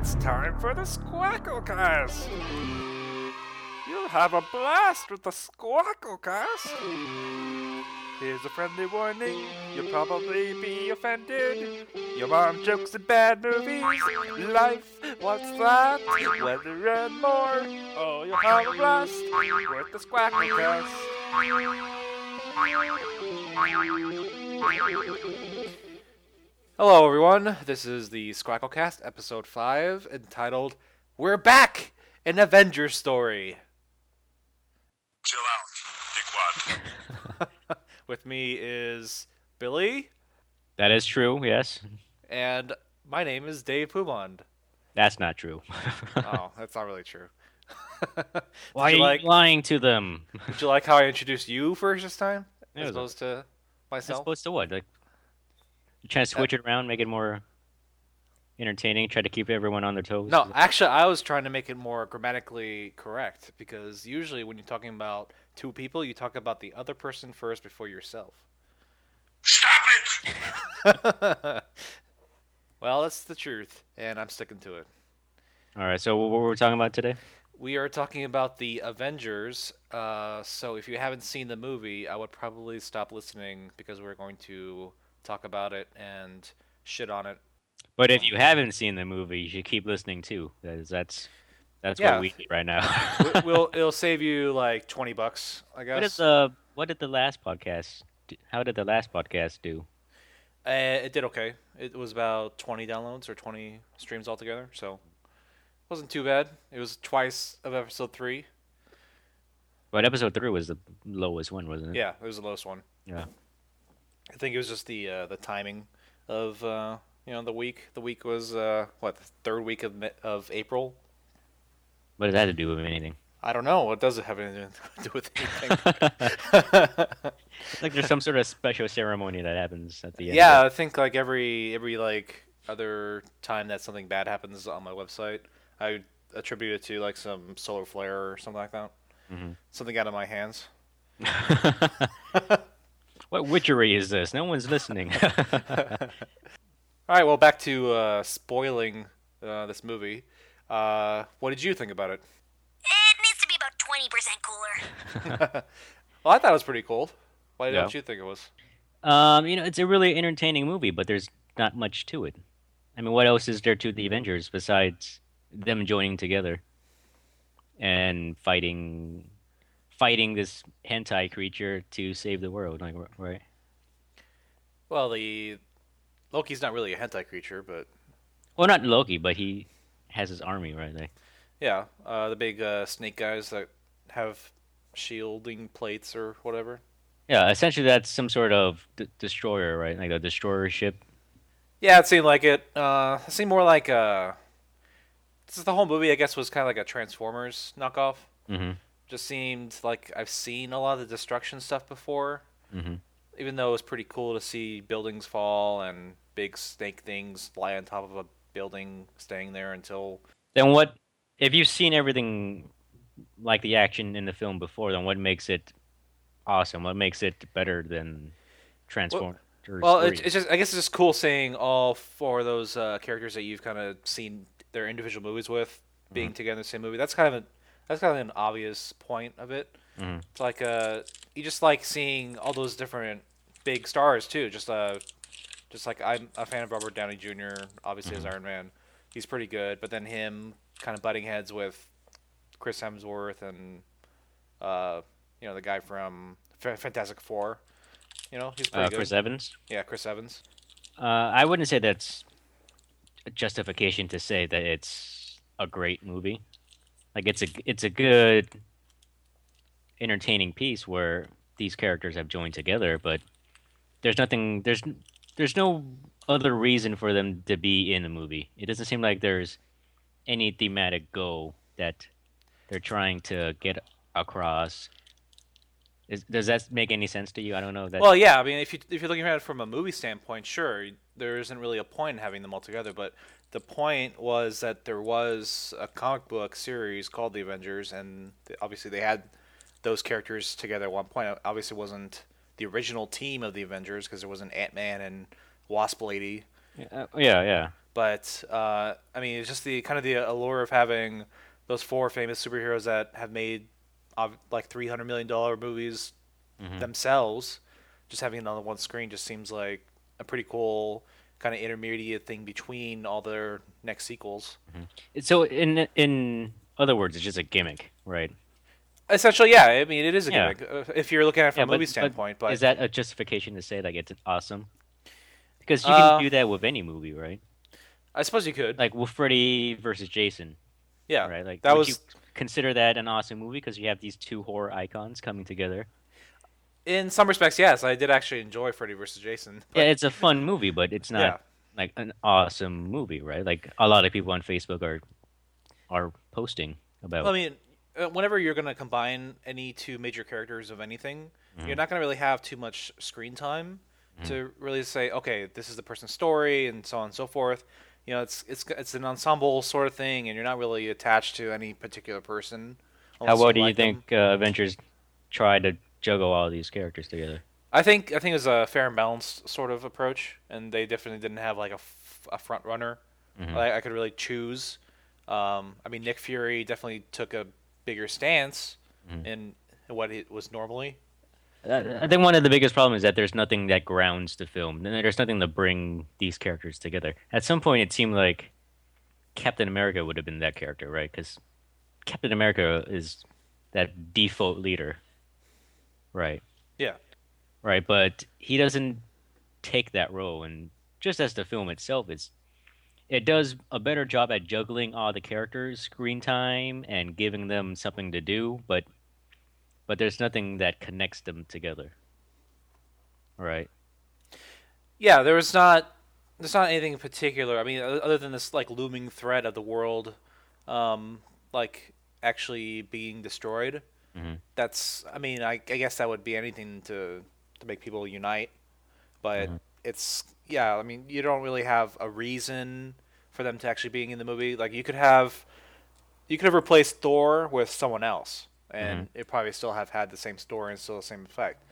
It's time for the Squacklecast! You'll have a blast with the Squacklecast! Here's a friendly warning, you'll probably be offended. Your mom jokes in bad movies, life, what's that? Weather and more. Oh, you'll have a blast with the Squacklecast. Hello, everyone. This is the Squacklecast, episode 5, entitled We're Back! An Avengers Story. Chill out, dickwad. With me is Billy, That is true, yes. and my name is Dave Pumond. That's not true. oh, that's not really true. Why are you you like? lying to them? Did you like how I introduced you first this time, It as was- opposed to myself? As myself? opposed to what? Like, you trying to switch it around, make it more entertaining, try to keep everyone on their toes? No, actually, I was trying to make it more grammatically correct because usually when you're talking about two people, you talk about the other person first before yourself. Stop it! well, that's the truth, and I'm sticking to it. All right, so what were we talking about today? We are talking about the Avengers. Uh, so if you haven't seen the movie, I would probably stop listening because we're going to talk about it and shit on it. But if you haven't seen the movie, you should keep listening too. That's that's, that's Yeah. what we need right now. We- we'll it'll save you like twenty bucks, I what did guess. the what did the last podcast? How did the last podcast do? Uh, it did okay. It was about twenty downloads or twenty streams altogether, so it wasn't too bad. It was twice of episode three. But episode three was the lowest one, wasn't it? Yeah, it was the lowest one. Yeah. I think it was just the uh, the timing of uh, you know the week. The week was uh, what the third week of of April. What does that have to do with anything? I don't know. What does it have anything to do with anything? like there's some sort of special ceremony that happens at the end. yeah, I think like every every like other time that something bad happens on my website, I attribute it to like some solar flare or something like that. Mhm. Something out of my hands. it. what witchery is this? No one's listening. All right, well, back to uh, spoiling uh, this movie. Uh, what did you think about it? It needs to be about 20% cooler. Well, I thought it was pretty cool. Why Yeah. don't you think it was? um, you know, it's a really entertaining movie, but there's not much to it. I mean, what else is there to the Avengers besides them joining together and fighting fighting this hentai creature to save the world, like right? Well, the Loki's not really a hentai creature, but Well, not Loki, but he has his army, right? Like, yeah, uh, the big uh, snake guys that have shielding plates or whatever. yeah, essentially that's some sort of d- destroyer, right? Like a destroyer ship. Yeah, it seemed like it. Uh, it seemed more like a. This is the whole movie. I guess was kind of like a Transformers knockoff. Mm-hmm. Just seemed like I've seen a lot of the destruction stuff before. Mm-hmm. Even though it was pretty cool to see buildings fall and big snake things fly on top of a building, staying there until. Then what? If you've seen everything like the action in the film before, then what makes it awesome? What makes it better than Transformers? Well, 3? it's, it's just I guess it's just cool seeing all four of those uh, characters that you've kind of seen their individual movies with being together in the same movie. That's kind of a, that's kind of an obvious point of it. Mhm. It's like uh, you just like seeing all those different big stars too. Just uh, just like I'm a fan of Robert Downey Jr. Obviously as Iron Man, he's pretty good. But then him kind of butting heads with Chris Hemsworth and uh, you know the guy from Fa- Fantastic Four. You know he's pretty uh, good. Chris Evans. Yeah, Chris Evans. Uh, I wouldn't say that's justification to say that it's a great movie. Like it's a it's a good, entertaining piece where these characters have joined together, but there's nothing there's there's no other reason for them to be in the movie. It doesn't seem like there's any thematic goal that they're trying to get across. Is, does that make any sense to you? I don't know. That Well, yeah. I mean, if you if you're looking at it from a movie standpoint, sure, there isn't really a point in having them all together. But the point was that there was a comic book series called The Avengers, and obviously they had those characters together at one point. It obviously wasn't the original team of the Avengers because there was an Ant Man and Wasp Lady. Uh, yeah, yeah. but uh, I mean, it's just the kind of the allure of having those four famous superheroes that have made like three hundred million dollar movies themselves. Just having it on the one screen just seems like a pretty cool kind of intermediate thing between all their next sequels. So in in other words, it's just a gimmick, right? Essentially, yeah. I mean, it is a Yeah. gimmick uh, if you're looking at it from Yeah, a movie but standpoint. But, is that a justification to say like it's awesome? Because you Uh, can do that with any movie, right? I suppose you could. Like with Freddy versus Jason, yeah, right? Like that was you consider that an awesome movie because you have these two horror icons coming together? in some respects, yes. I did actually enjoy Freddy vs. Jason. yeah, it's a fun movie, but it's not Yeah. like an awesome movie, right? Like a lot of people on Facebook are are posting about. Well, I mean, uh, whenever you're going to combine any two major characters of anything, you're not going to really have too much screen time to really say, okay, this is the person's story, and so on and so forth. You know, it's it's it's an ensemble sort of thing, and you're not really attached to any particular person. How well do you like think uh, Avengers tried to juggle all these characters together? I think I think it was a fair and balanced sort of approach, and they definitely didn't have like a, f- a front runner. I, I could really choose. Um, I mean, Nick Fury definitely took a bigger stance in what it was normally. I think one of the biggest problems is that there's nothing that grounds the film. There's nothing to bring these characters together. At some point, it seemed like Captain America would have been that character, right? Because Captain America is that default leader, right? Yeah. Right, but he doesn't take that role, and just as the film itself is, it does a better job at juggling all the characters' screen time and giving them something to do, but but there's nothing that connects them together. Right. Yeah, there was not there's not anything in particular. I mean, other than this like looming threat of the world, um, like actually being destroyed. Mhm. That's I mean, I, I guess that would be anything to to make people unite, but it's yeah. I mean, you don't really have a reason for them to actually being in the movie. Like you could have you could have replaced Thor with someone else, and it probably still have had the same story and still the same effect.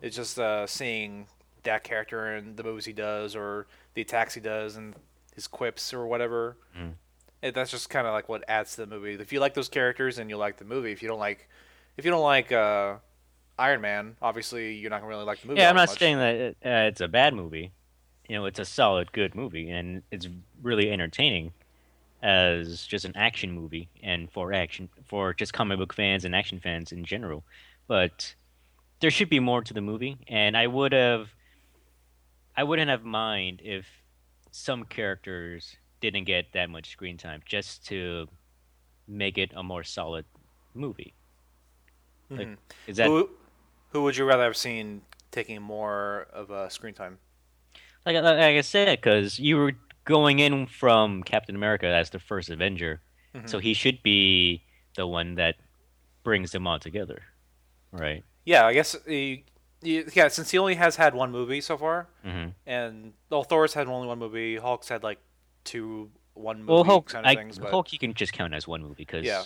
It's just uh, seeing that character and the moves he does, or the attacks he does, and his quips or whatever. It, that's just kind of like what adds to the movie. If you like those characters, then you like the movie. If you don't like, if you don't like uh, Iron Man, obviously you're not gonna really like the movie. Yeah, I'm not much. saying that it, uh, it's a bad movie. You know, it's a solid, good movie, and it's really entertaining as just an action movie, and for action for just comic book fans and action fans in general. But there should be more to the movie, and I would have, I wouldn't have mind if some characters didn't get that much screen time, just to make it a more solid movie. Like, Mhm. is that who, who would you rather have seen taking more of a screen time? like, like I said, because you were going in from Captain America as the first Avenger, so he should be the one that brings them all together, right? Yeah, I guess he, he- yeah. Since he only has had one movie so far, hmm and well, Thor's had only one movie. Hulk's had like two, one movie Well, Hulk, kind of I, things. But Hulk, you can just count as one movie because Yeah.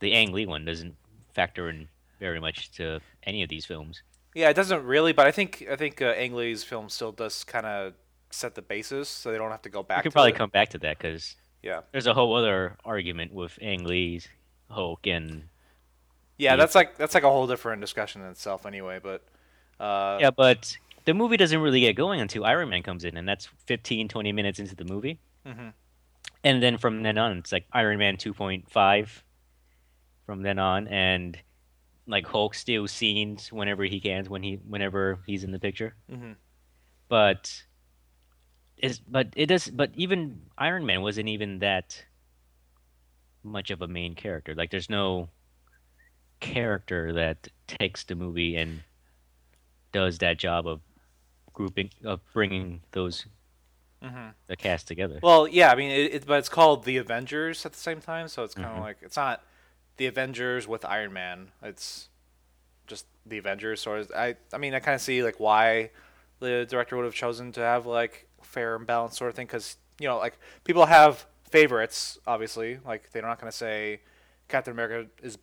the Ang Lee one doesn't factor in very much to any of these films. yeah, it doesn't really. But I think I think uh, Ang Lee's film still does kind of set the basis, so they don't have to go We back. could to probably it. come back to that because Yeah, there's a whole other argument with Ang Lee's Hulk and yeah, that's like that's like a whole different discussion in itself, anyway. But uh, yeah, but the movie doesn't really get going until Iron Man comes in, and that's 15, 20 minutes into the movie. Mhm. And then from then on, it's like Iron Man 2.5 from then on, and like Hulk steals scenes whenever he can, when he whenever he's in the picture. Mhm. But is but it does. But even Iron Man wasn't even that much of a main character. Like, there's no character that takes the movie and does that job of grouping of bringing those Mhm. the cast together. Well, yeah, I mean, it, it, but it's called the Avengers at the same time, so it's kind of Mhm. like it's not the Avengers with Iron Man. It's just the Avengers. So I, I mean, I kind of see like why the director would have chosen to have like fair and balanced sort of thing, because you know, like people have favorites, obviously. Like they're not going to say Captain America is.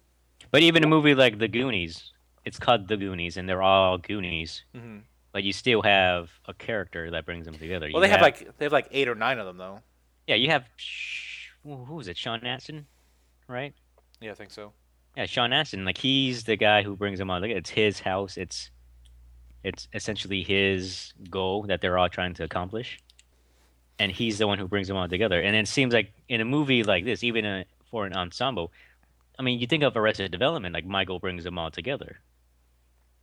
But even a movie like The Goonies, it's called The Goonies, and they're all Goonies. Mhm. but you still have a character that brings them together. Well, You they have like they have like eight or nine of them though. yeah, you have who was it? Sean Astin, right? Yeah, I think so. Yeah, Sean Astin. Like he's the guy who brings them all together. It's his house. It's it's essentially his goal that they're all trying to accomplish, and he's the one who brings them all together. And it seems like in a movie like this, even a, for an ensemble, I mean, you think of Arrested Development, like Michael brings them all together.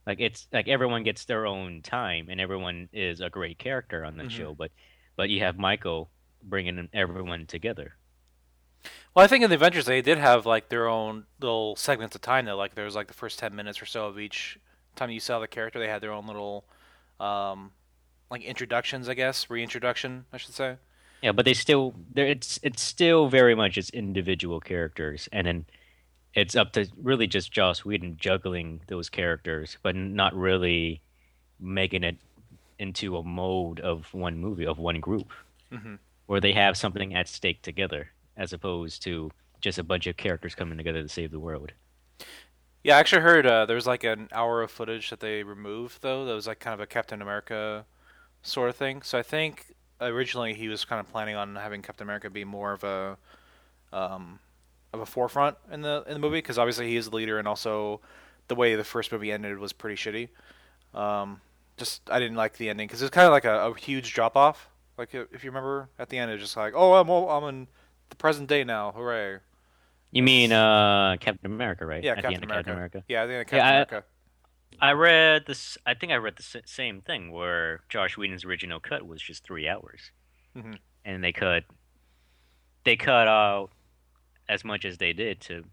Like it's like everyone gets their own time, and everyone is a great character on the Mhm. show. But but you have Michael bringing everyone together. Well, I think in the Avengers they did have like their own little segments of time though. Like there was like the first ten minutes or so of each time you saw the character, they had their own little um, like introductions, I guess, reintroduction, I should say. Yeah, but they still there it's it's still very much it's individual characters and then it's up to really just Joss Whedon juggling those characters, but not really making it into a mode of one movie of one group Mhm. where they have something at stake together as opposed to just a bunch of characters coming together to save the world. Yeah, I actually heard uh, there was like an hour of footage that they removed though. That was like kind of a Captain America sort of thing. So I think originally he was kind of planning on having Captain America be more of a um, of a forefront in the in the movie because obviously he is the leader and also the way the first movie ended was pretty shitty. Um, just I didn't like the ending because it's kind of like a, a huge drop off. Like if you remember at the end, it's just like, oh, I'm I'm in the present day now, hooray! You mean uh Captain America, right? Yeah, the Captain end of America. Captain America. Yeah, I think Captain Yeah, I- America. I read this. I think I read the s- same thing where Joss Whedon's original cut was just three hours, Mhm. and they cut they cut out as much as they did to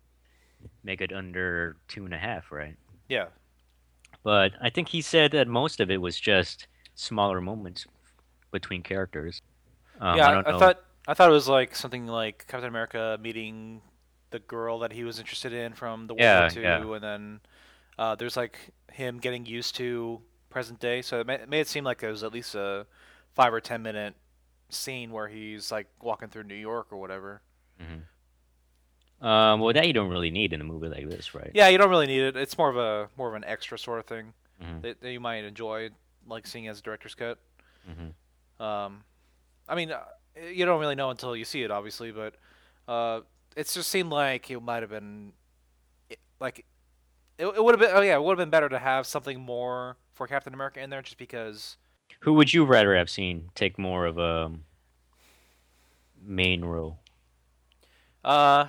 make it under two and a half, right? Yeah. But I think he said that most of it was just smaller moments between characters. Um, yeah, I don't know. thought I thought it was like something like Captain America meeting the girl that he was interested in from the World Yeah, War II, yeah. and then uh, there's like him getting used to present day. So it, ma- it made it seem like there was at least a five or ten minute scene where he's like walking through New York or whatever. um, well, that you don't really need in a movie like this, right? Yeah, you don't really need it. It's more of a more of an extra sort of thing Mhm. that, that you might enjoy, like seeing as a director's cut. Mhm. Um, I mean, uh, you don't really know until you see it, obviously, but uh, it just seemed like it might have been like it, it would have been. Oh yeah, it would have been better to have something more for Captain America in there, just because. Who would you rather have seen take more of a main role? Uh,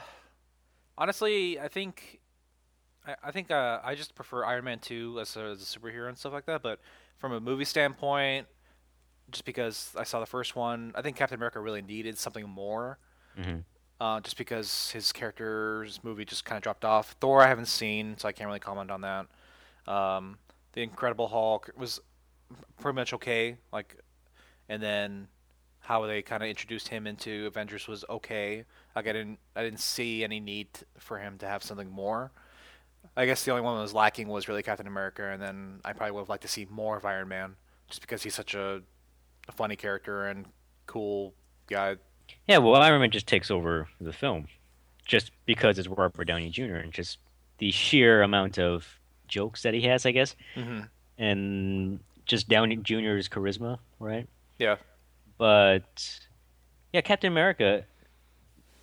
honestly, I think. I, I think uh, I just prefer Iron Man 2 as a, as a superhero and stuff like that, but from a movie standpoint, just because I saw the first one, I think Captain America really needed something more. Mhm. Uh, just because his character's movie just kind of dropped off. Thor I haven't seen, so I can't really comment on that. Um, the Incredible Hulk was pretty much okay, like, and then how they kind of introduced him into Avengers was okay. Like I didn't, I didn't see any need for him to have something more. I guess the only one that was lacking was really Captain America, and then I probably would have liked to see more of Iron Man, just because he's such a, a funny character and cool guy. Yeah, well, Iron Man just takes over the film, just because it's Robert Downey Jr. and just the sheer amount of jokes that he has, I guess, Mm-hmm. and just Downey Jr.'s charisma, right? Yeah. But yeah, Captain America.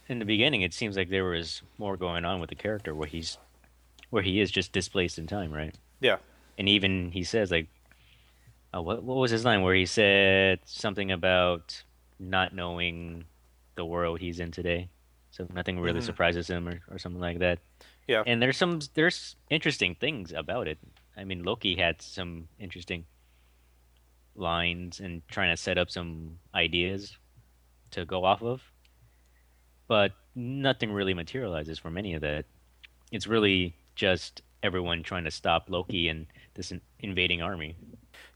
In the beginning, it seems like there was more going on with the character, where he's, where he is just displaced in time, right? Yeah. And even he says like, uh, what what was his line where he said something about not knowing the world he's in today, so nothing really Mhm. surprises him or, or something like that. Yeah. And there's some there's interesting things about it. I mean, Loki had some interesting lines and trying to set up some ideas to go off of, but nothing really materializes from any of that. It's really just everyone trying to stop Loki and this in- invading army.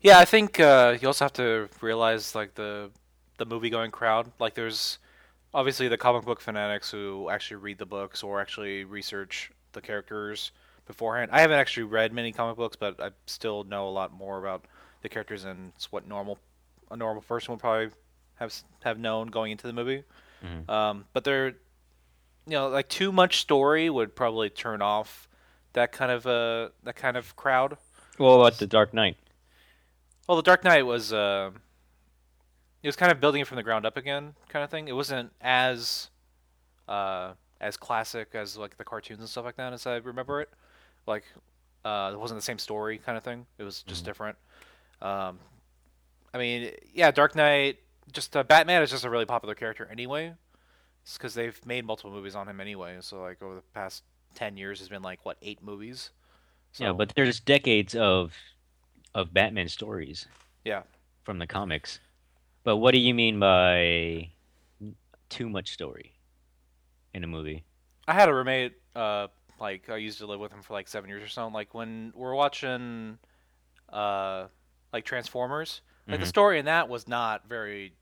Yeah, I think uh, you also have to realize like the the movie going crowd. Like there's obviously the comic book fanatics who actually read the books or actually research the characters beforehand. I haven't actually read many comic books, but I still know a lot more about the characters and what normal a normal person would probably have have known going into the movie. Mhm. Um, but they're you know like too much story would probably turn off that kind of uh that kind of crowd. Well, what about the Dark Knight? Well, the Dark Knight was uh, it was kind of building it from the ground up again, kind of thing. It wasn't as uh, as classic as like the cartoons and stuff like that, as I remember it. Like, uh, it wasn't the same story, kind of thing. It was just different. Um, I mean, yeah, Dark Knight. Just uh, Batman is just a really popular character anyway. It's because they've made multiple movies on him anyway. So like over the past ten years, has been like what eight movies. So, Yeah, but there's decades of of Batman stories yeah, from the comics. But what do you mean by too much story in a movie? I had a roommate. Uh, like I used to live with him for like seven years or so. Like when we're watching, uh, like Transformers, like the Mhm. story in that was not very,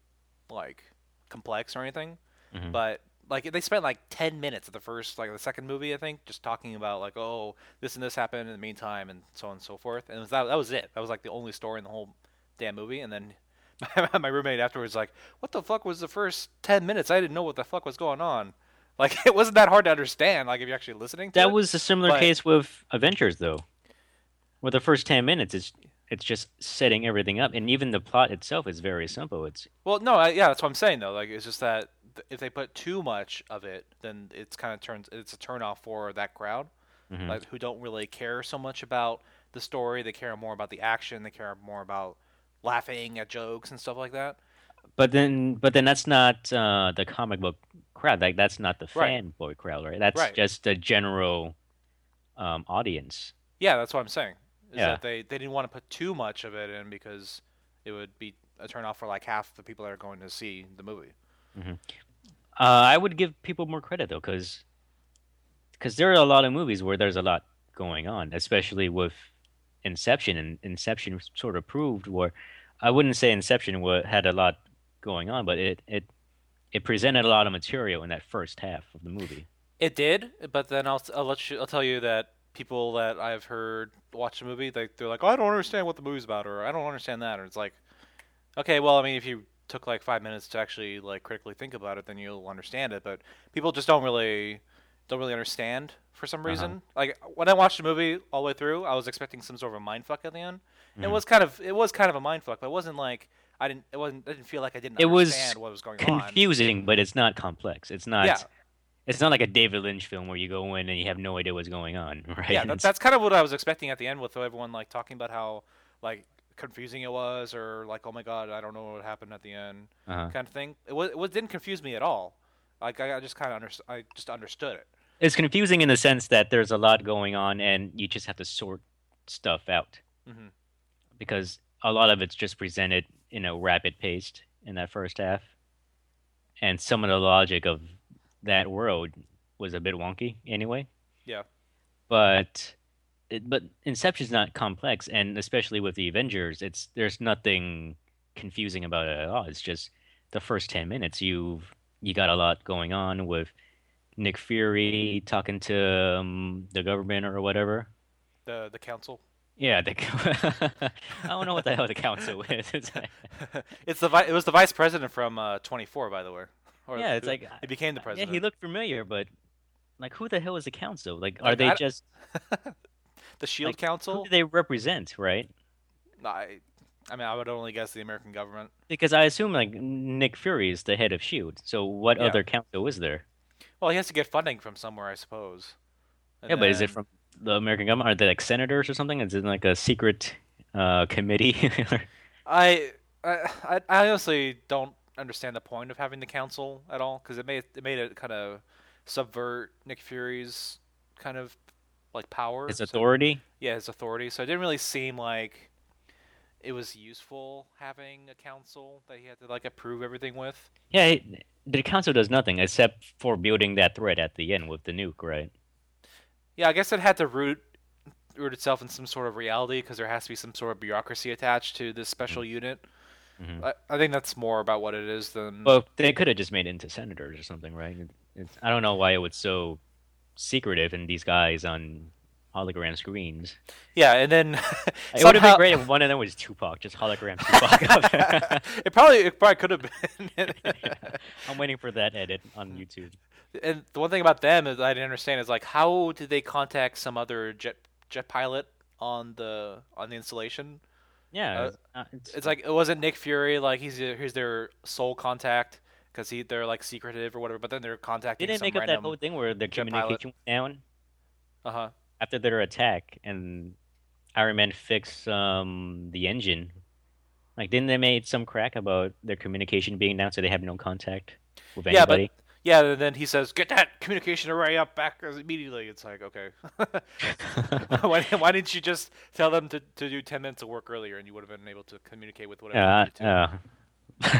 like, complex or anything. Mhm. But like they spent like ten minutes of the first, like the second movie, I think, just talking about like, oh, this and this happened in the meantime, and so on and so forth. And it was that that was it. That was like the only story in the whole damn movie. And then my roommate afterwards like, what the fuck was the first ten minutes? I didn't know what the fuck was going on. Like it wasn't that hard to understand. Like if you're actually listening. To That it. was a similar but- case with Avengers, though. With the first ten minutes it's it's just setting everything up, and even the plot itself is very simple. It's Well, no, I, yeah, that's what I'm saying though. Like it's just that if they put too much of it, then it's kind of turns it's a turnoff for that crowd, Mhm. like who don't really care so much about the story. They care more about the action. They care more about laughing at jokes and stuff like that. but then but then that's not uh, the comic book crowd. Like that's not the Right. fanboy crowd, right? That's Right. just the general um, audience. Yeah, that's what I'm saying. Is Yeah. that they they didn't want to put too much of it in because it would be a turnoff for like half the people that are going to see the movie. Uh, I would give people more credit though, because because there are a lot of movies where there's a lot going on, especially with Inception, and Inception sort of proved where I wouldn't say Inception had a lot going on, but it it it presented a lot of material in that first half of the movie. It did, but then I'll I'll let you I'll tell you that people that I've heard watch the movie, they they're like, oh, I don't understand what the movie's about, or I don't understand that, or it's like, okay, well, I mean, if you took like five minutes to actually like critically think about it, then you'll understand it. But people just don't really don't really understand for some reason. Like when I watched the movie all the way through, I was expecting some sort of a mind fuck at the end. It was kind of it was kind of a mind fuck, but it wasn't like I didn't it wasn't I didn't feel like I didn't It was understand what was going on. Confusing, but it's not complex. It's not. Yeah. It's not like a David Lynch film where you go in and you have no idea what's going on, right? Yeah, that, that's kind of what I was expecting at the end with everyone like talking about how like confusing it was, or like, oh my god, I don't know what happened at the end, uh-huh. kind of thing. It was it was, didn't confuse me at all. Like I, I just kind of underst- I just understood it. It's confusing in the sense that there's a lot going on and you just have to sort stuff out Mhm. because a lot of it's just presented in a rapid pace in that first half, and some of the logic of that world was a bit wonky anyway. Yeah. But it, but Inception's not complex, and especially with the Avengers, it's there's nothing confusing about it at all. It's just the first ten minutes you've you got a lot going on with Nick Fury talking to um, the government or whatever. The the council. Yeah, the, I don't know what the hell the council is. It's like, it's the vi- it was the vice president from uh, 24, by the way. Or yeah, it's who- like he became the president. yeah, he looked familiar, but like, who the hell is the council? Like, are Like, they I- just the Shield like, Council. who do they represent, right? I, I mean, I would only guess the American government. Because I assume like Nick Fury is the head of Shield. So what Yeah. other council is there? Well, he has to get funding from somewhere, I suppose. And yeah, but is it from the American government? Are they like senators or something? Is it like a secret uh, committee? I, I I honestly don't understand the point of having the council at all because it made it made it kind of subvert Nick Fury's kind of like power. His So- authority? yeah, his authority. So it didn't really seem like it was useful having a council that he had to like approve everything with. Yeah, it- the council does nothing except for building that threat at the end with the nuke, right? Yeah, I guess it had to root root itself in some sort of reality because there has to be some sort of bureaucracy attached to this special unit. Mhm. I, I think that's more about what it is than. Well, they could have just made it into senators or something, right? It's, I don't know why it was so secretive and these guys on hologram screens. yeah, and then It would have been great if one of them was Tupac, just hologram Tupac. it probably it probably could have been. I'm waiting for that edit on YouTube. and the one thing about them is I didn't understand is like how did they contact some other jet jet pilot on the on the installation? Yeah, Uh, it's, it's, It's like it wasn't Nick Fury like he's he's their sole contact because he they're like secretive or whatever. But then they're they contacting didn't make up that whole thing where the jet pilot. communication went down Uh huh. After their attack, and Iron Man fixed um the engine. Like, didn't they made some crack about their communication being down, so they have no contact with Yeah, but yeah. And then he says, "Get that communication array up back immediately." It's like okay. why, why didn't you just tell them to, to do ten minutes of work earlier, and you would have been able to communicate with whatever. yeah, you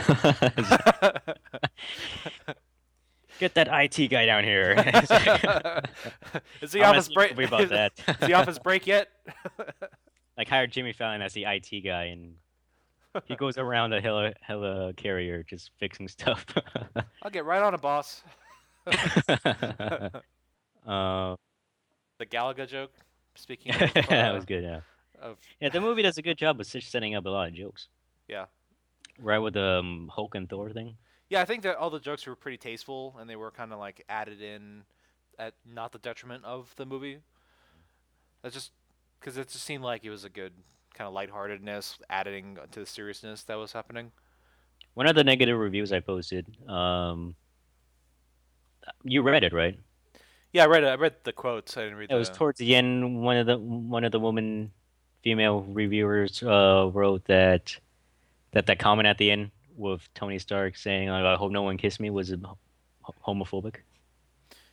needed to? yeah. Get that IT guy down here. is the office break? About that. is the office break yet? like hire Jimmy Fallon as the IT guy, and he goes around a hella hella carrier just fixing stuff. I'll get right on it, boss. uh, The Galaga joke. Speaking of, that uh, was good. Yeah, of yeah. The movie does a good job of setting up a lot of jokes. yeah. Right with the um, Hulk and Thor thing. Yeah, I think that all the jokes were pretty tasteful, and they were kind of like added in at not the detriment of the movie. That's just because it just seemed like it was a good kind of lightheartedness, adding to the seriousness that was happening. One of the negative reviews I posted. Um, you read it, right? Yeah, I read it. I read the quotes. I didn't read. It was towards the end. One of the one of the woman, female reviewers uh, wrote that that that comment at the end with Tony Stark saying, like, "I hope no one kissed me," was ho- homophobic.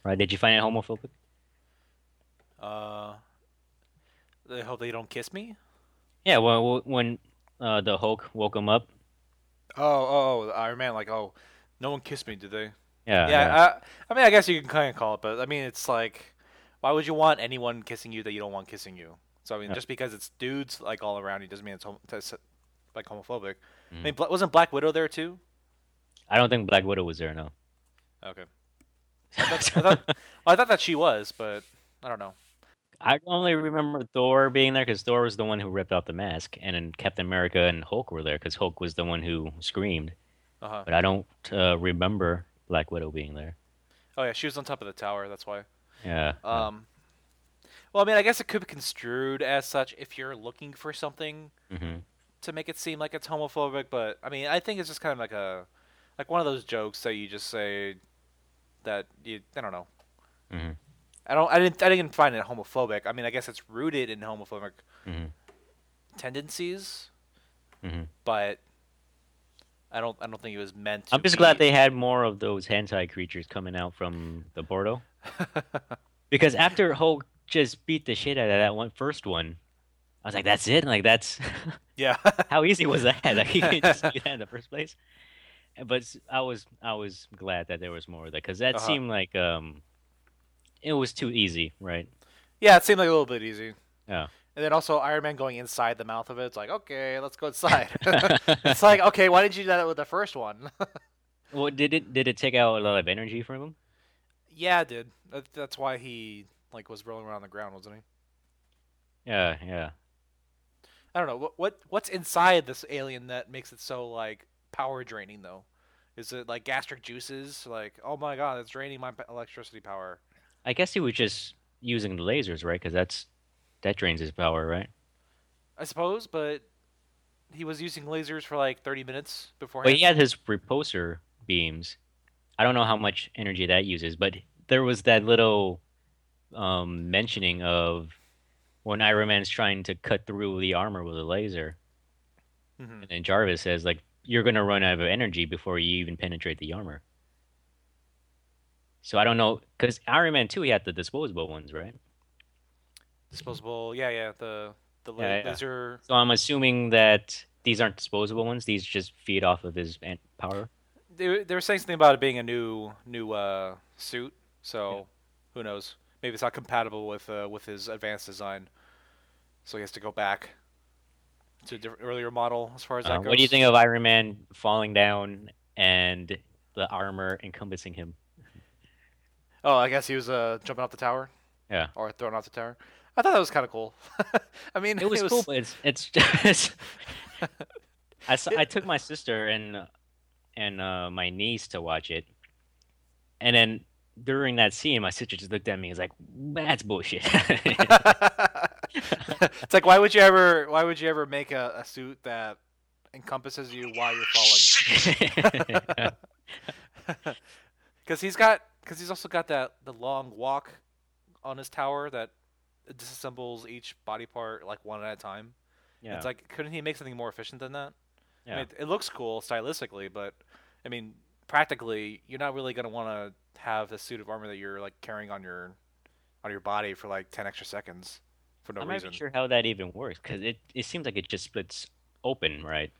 Right? Did you find it homophobic? Uh, they hope they don't kiss me. Yeah. Well, when uh, the Hulk woke him up. Oh, oh, oh, Iron Man. Like, oh, no one kissed me, did they? Yeah. yeah, I, I mean, I guess you can kind of call it, but I mean, it's like, why would you want anyone kissing you that you don't want kissing you? So I mean, Yeah. just because it's dudes like all around you doesn't mean it's hom- that's, like homophobic. I Mhm. mean, wasn't Black Widow there too? I don't think Black Widow was there. No. Okay. I thought, I, thought, well, I thought that she was, but I don't know. I only remember Thor being there because Thor was the one who ripped off the mask, and then Captain America and Hulk were there because Hulk was the one who screamed. Uh huh. But I don't uh, remember Black Widow being there. Oh yeah, she was on top of the tower. That's why. Yeah. Um. Well, I mean, I guess it could be construed as such if you're looking for something hmm to make it seem like it's homophobic, but I mean, I think it's just kind of like a like one of those jokes that you just say that you I don't know. hmm I don't I didn't I didn't find it homophobic. I mean, I guess it's rooted in homophobic hmm tendencies, hmm but I don't I don't think it was meant to I'm just be- glad they had more of those hentai creatures coming out from the Bordeaux. because after Hulk just beat the shit out of that one first one, I was like, "That's it!" Like that's Yeah. how easy was that? Like he could just do that in the first place. But I was I was glad that there was more of that because that Uh-huh. seemed like um, it was too easy, right? yeah, it seemed like a little bit easy. Yeah. And then also Iron Man going inside the mouth of it. It's like, okay, let's go inside. it's like, okay, why didn't you do that with the first one? Well, did it did it take out a lot of energy from him? yeah, it did. That's why he like was rolling around on the ground, wasn't he? Yeah, yeah. I don't know what what what's inside this alien that makes it so like power draining though. Is it like gastric juices? Like, oh my god, it's draining my electricity power. I guess he was just using the lasers, right? Because that's that drains his power, right? I suppose, but he was using lasers for like 30 minutes before. But he had his repulsor beams. I don't know how much energy that uses, but there was that little um, mentioning of when Iron Man's trying to cut through the armor with a laser, Mhm. and then Jarvis says like, "You're gonna run out of energy before you even penetrate the armor." So I don't know, because Iron Man two, he had the disposable ones, right? disposable. Yeah, yeah. The the la- Yeah, yeah. laser. So I'm assuming that these aren't disposable ones; these just feed off of his power. They were- they were saying something about it being a new new uh, suit. So who knows? Maybe it's not compatible with uh, with his advanced design. So he has to go back to a different earlier model as far as Uh, that goes. what do you think of Iron Man falling down and the armor encompassing him? Oh, I guess he was uh, jumping off the tower. Yeah. Or thrown off the tower. I thought that was kind of cool. I mean, It was, cool, but it's it's just. I saw, I took my sister and and uh, my niece to watch it, and then during that scene, my sister just looked at me and was like, "That's bullshit." it's like why would you ever why would you ever make a, a suit that encompasses you while you're falling? Because he's got because he's also got that the long walk on his tower that disassembles each body part like one at a time. yeah. It's like couldn't he make something more efficient than that? I yeah. mean, it, it looks cool stylistically, but I mean, practically, you're not really gonna want to have this suit of armor that you're like carrying on your on your body for like ten extra seconds for no reason. I'm not sure how that even works because it, it seems like it just splits open, right?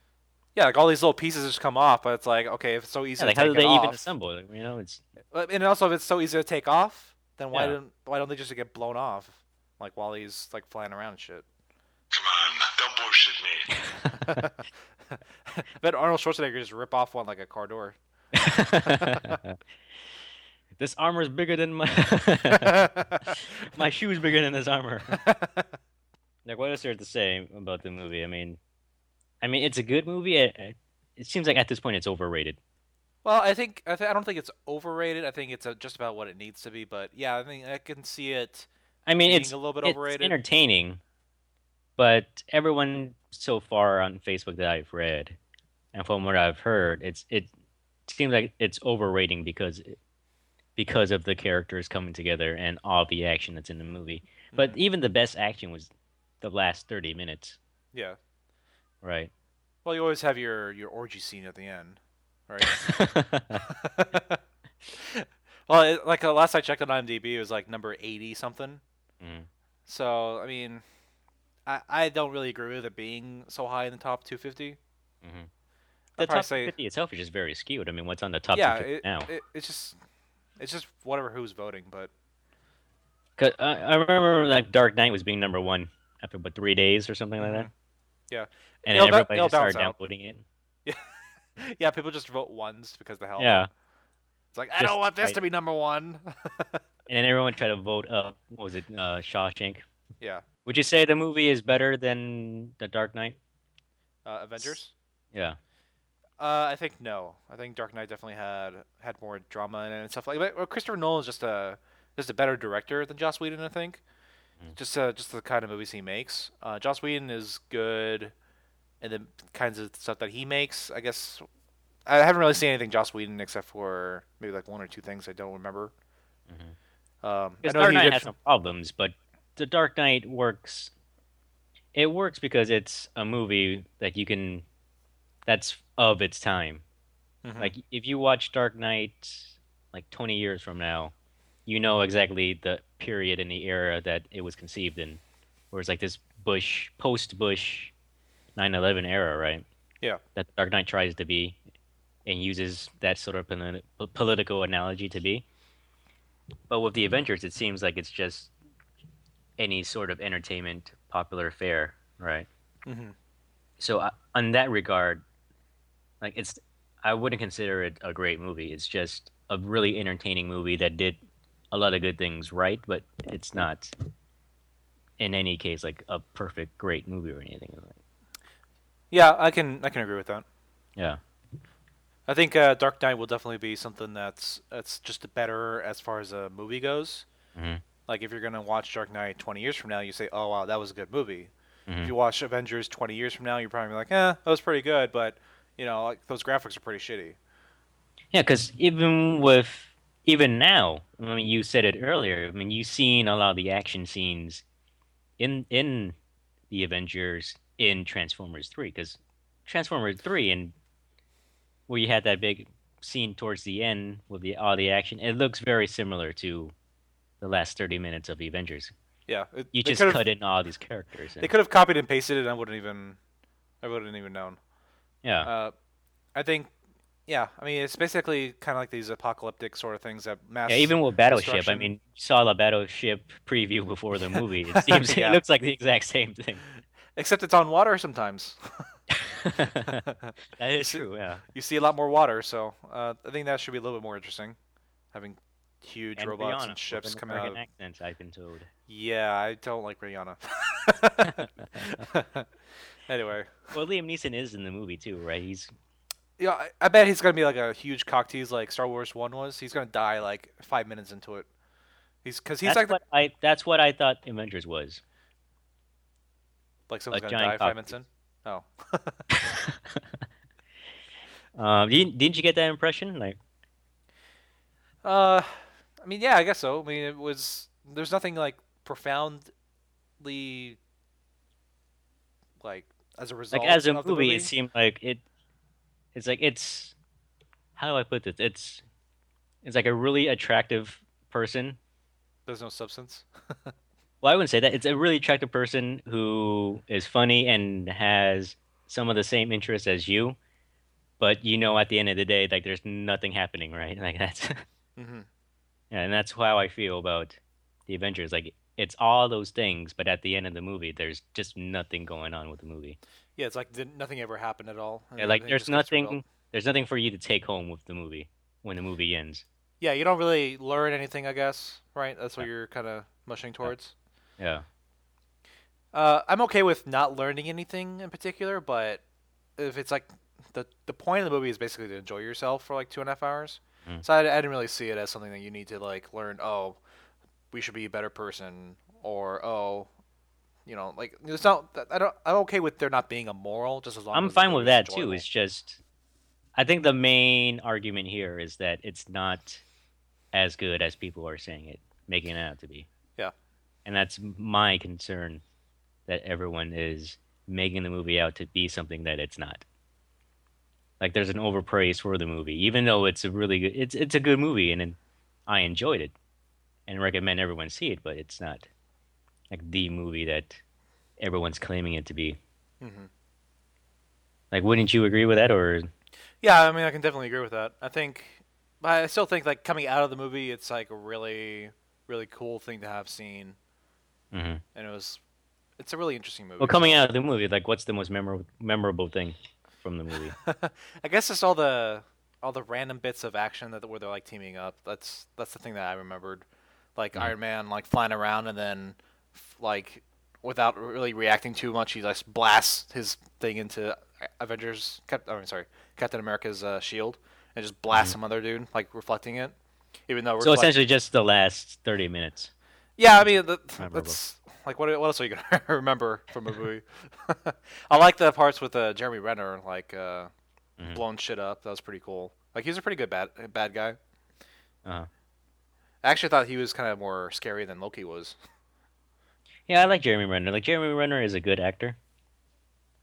Yeah, like all these little pieces just come off, but it's like okay, if it's so easy Yeah, like to how do they it even assemble it? You know, it's Uh, and also if it's so easy to take off, then why Yeah. don't why don't they just get blown off like while he's like flying around and shit? Come on, don't bullshit me. but Arnold Schwarzenegger just rip off one like a car door. this armor is bigger than my my shoe's bigger than this armor. like, what is there to say about the movie? I mean, I mean, it's a good movie. It, it- seems like at this point it's overrated. Well, I think I, th- I don't think it's overrated. I think it's uh just about what it needs to be. But yeah, I think I can see it. I mean, Being it's a little bit overrated. it's entertaining, but everyone so far on Facebook that I've read, and from what I've heard, it's it seems like it's overrating because because of the characters coming together and all the action that's in the movie. But Mhm. even the best action was the last thirty minutes, Yeah. right? Well, you always have your your orgy scene at the end, right? well, it, like uh, last I checked on IMDb, it was like number eighty something. Mhm. So I mean, I I don't really agree with it being so high in the top 250. The I'd probably top say 50 itself is just very skewed. I mean, what's on the top yeah, 250 it, now? it, it's just it's just whatever who's voting, but 'Cause I, I remember like Dark Knight was being number one after what three days or something like that. Yeah. and It'll everybody it'll just started bounce out. downvoting it. yeah, yeah, people just vote once because the hell. Yeah, It's like I Just don't want this right. to be number one. and then everyone tried to vote up. What was it? Uh, Shawshank. yeah. Would you say the movie is better than The Dark Knight? Uh, Avengers. Yeah. Uh, I think no. I think Dark Knight definitely had had more drama in it and stuff like that. Well, Christopher Nolan is just a just a better director than Joss Whedon, I think. Mm. Just uh, just the kind of movies he makes. Uh, Joss Whedon is good in the kinds of stuff that he makes. I guess I haven't really seen anything Joss Whedon except for maybe like one or two things I don't remember. Mhm. Um, I Because know Dark he Knight has some problems, but The Dark Knight works. It works because it's a movie that you can, that's of its time. Mhm. Like if you watch Dark Knight, like 20 years from now, you know exactly the period and the era that it was conceived in. Whereas like this Bush, post-Bush, 9/11 era, right? Yeah. That Dark Knight tries to be, and uses that sort of politi- political analogy to be. But with the Avengers, it seems like it's just any sort of entertainment, popular fare, right? Mhm. So uh, on that regard, like it's, I wouldn't consider it a great movie. It's just a really entertaining movie that did a lot of good things right, but it's not, in any case, like a perfect great movie or anything. Yeah, I can I can agree with that. Yeah. I think uh, Dark Knight will definitely be something that's that's just better as far as a movie goes. Mhm. Like if you're gonna watch Dark Knight 20 years from now, you say, "Oh wow, that was a good movie." Mhm. If you watch Avengers 20 years from now, you're probably like, "Eh, that was pretty good," but you know, like those graphics are pretty shitty. Yeah, because even with even now, I mean, you said it earlier. I mean, you've seen a lot of the action scenes in in the Avengers in Transformers Three, because Transformers Three and where you had that big scene towards the end with the all the action, it looks very similar to the last thirty minutes of the Avengers. Yeah, it, You just cut in all these characters. They could have copied and pasted it, and I wouldn't even, I wouldn't even known. Yeah, Uh, I think, yeah, I mean, it's basically kind of like these apocalyptic sort of things that mass. yeah. Even with Battleship, I mean, you saw the Battleship preview before the movie. It seems Yeah. it looks like the exact same thing. except it's on water sometimes. that is true, yeah. you see a lot more water, so uh, I think that should be a little bit more interesting. Having huge And robots Rihanna and ships coming out. American accents, I've been told. Yeah, I don't like Rihanna. Anyway, Well, Liam Neeson is in the movie too, right? He's yeah, I, I bet he's gonna be like a huge cock tease like Star Wars One was. He's gonna die like five minutes into it. He's because he's that's like the- I that's what I thought Avengers was. Like someone's A gonna die five minutes in. Oh. Um, didn't, didn't you get that impression? Like, Uh, I mean, yeah, I guess so. I mean, it was. There's nothing like profoundly, like as a result. like as a movie, movie. it seemed like it. It's like it's. How do I put this? It's. It's like a really attractive person. There's no substance. Well, I wouldn't say that. It's a really attractive person who is funny and has some of the same interests as you, but you know, at the end of the day, like there's nothing happening, right? Like that's. mm-hmm. Yeah, and that's how I feel about the Avengers. Like it's all those things, but at the end of the movie, there's just nothing going on with the movie. Yeah, it's like nothing ever happened at all. Yeah, like there's nothing. There's nothing for you to take home with the movie when the movie ends. Yeah, you don't really learn anything, I guess. Right? That's what you're kind of mushing towards. Yeah. Uh, I'm okay with not learning anything in particular, but if it's like the the point of the movie is basically to enjoy yourself for like two and a half hours, Mm. so I, I didn't really see it as something that you need to like learn. Oh, we should be a better person, or oh, you know, like it's not. I don't. I'm okay with there not being a moral, just as long. As I'm as fine with that too. It's just, I think the main argument here is that it's not as good as people are saying it, making it out to be. Yeah. And that's my concern, that everyone is making the movie out to be something that it's not. Like there's an overpraise for the movie, even though it's a really good, it's it's a good movie, and it, I enjoyed it, and recommend everyone see it. But it's not like the movie that everyone's claiming it to be. Mhm. Like, wouldn't you agree with that, or Yeah, I mean, I can definitely agree with that. I think, but I still think like coming out of the movie, it's like a really, really cool thing to have seen, Mhm. and it was, it's a really interesting movie. well, coming out of the movie, like, what's the most memorable memorable thing from the movie? I guess just all the all the random bits of action that where they're like teaming up. That's that's the thing that I remembered, like Iron Man like flying around and then like without really reacting too much, he just blasts his thing into Avengers. Cap- oh, I'm sorry, Captain America's uh, shield and just blasts some other dude like reflecting it. Even though so reflect- essentially, just the last thirty minutes. yeah, I mean, Memorable. that's like what? What else are you gonna remember from a movie? I like the parts with uh, Jeremy Renner, like uh, Mhm. blowing shit up. That was pretty cool. Like he's a pretty good bad bad guy. Uh-huh. I actually thought he was kind of more scary than Loki was. Yeah, I like Jeremy Renner. Like Jeremy Renner is a good actor.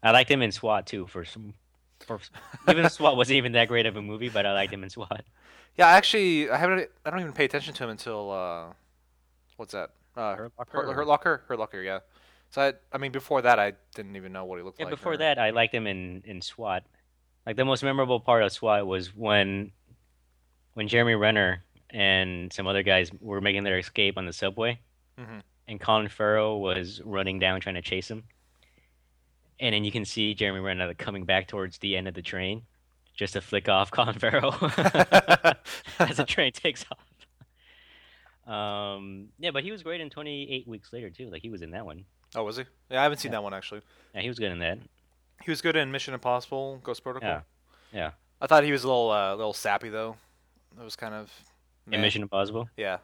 I liked him in SWAT too. For some, for even SWAT wasn't even that great of a movie, but I liked him in SWAT. Yeah, actually, I haven't. I don't even pay attention to him until uh, what's that? Uh, Hurt Locker Hurt, Hurt Locker. Hurt Locker. Yeah. So I, I mean, before that, I didn't even know what he looked like. Yeah, like. before or- that, I liked him in in SWAT. Like the most memorable part of SWAT was when when Jeremy Renner and some other guys were making their escape on the subway, Mhm. and Colin Farrell was running down trying to chase him. And then you can see Jeremy Renner coming back towards the end of the train, just to flick off Colin Farrell as the train takes off. Um, yeah, but he was great in 28 Weeks Later too. Like he was in that one. Oh, was he? Yeah, I haven't seen Yeah. that one actually. Yeah, he was good in that. He was good in Mission Impossible: Ghost Protocol. Yeah, yeah. I thought he was a little, uh, little sappy though. It was kind of. In. Mission Impossible. Yeah.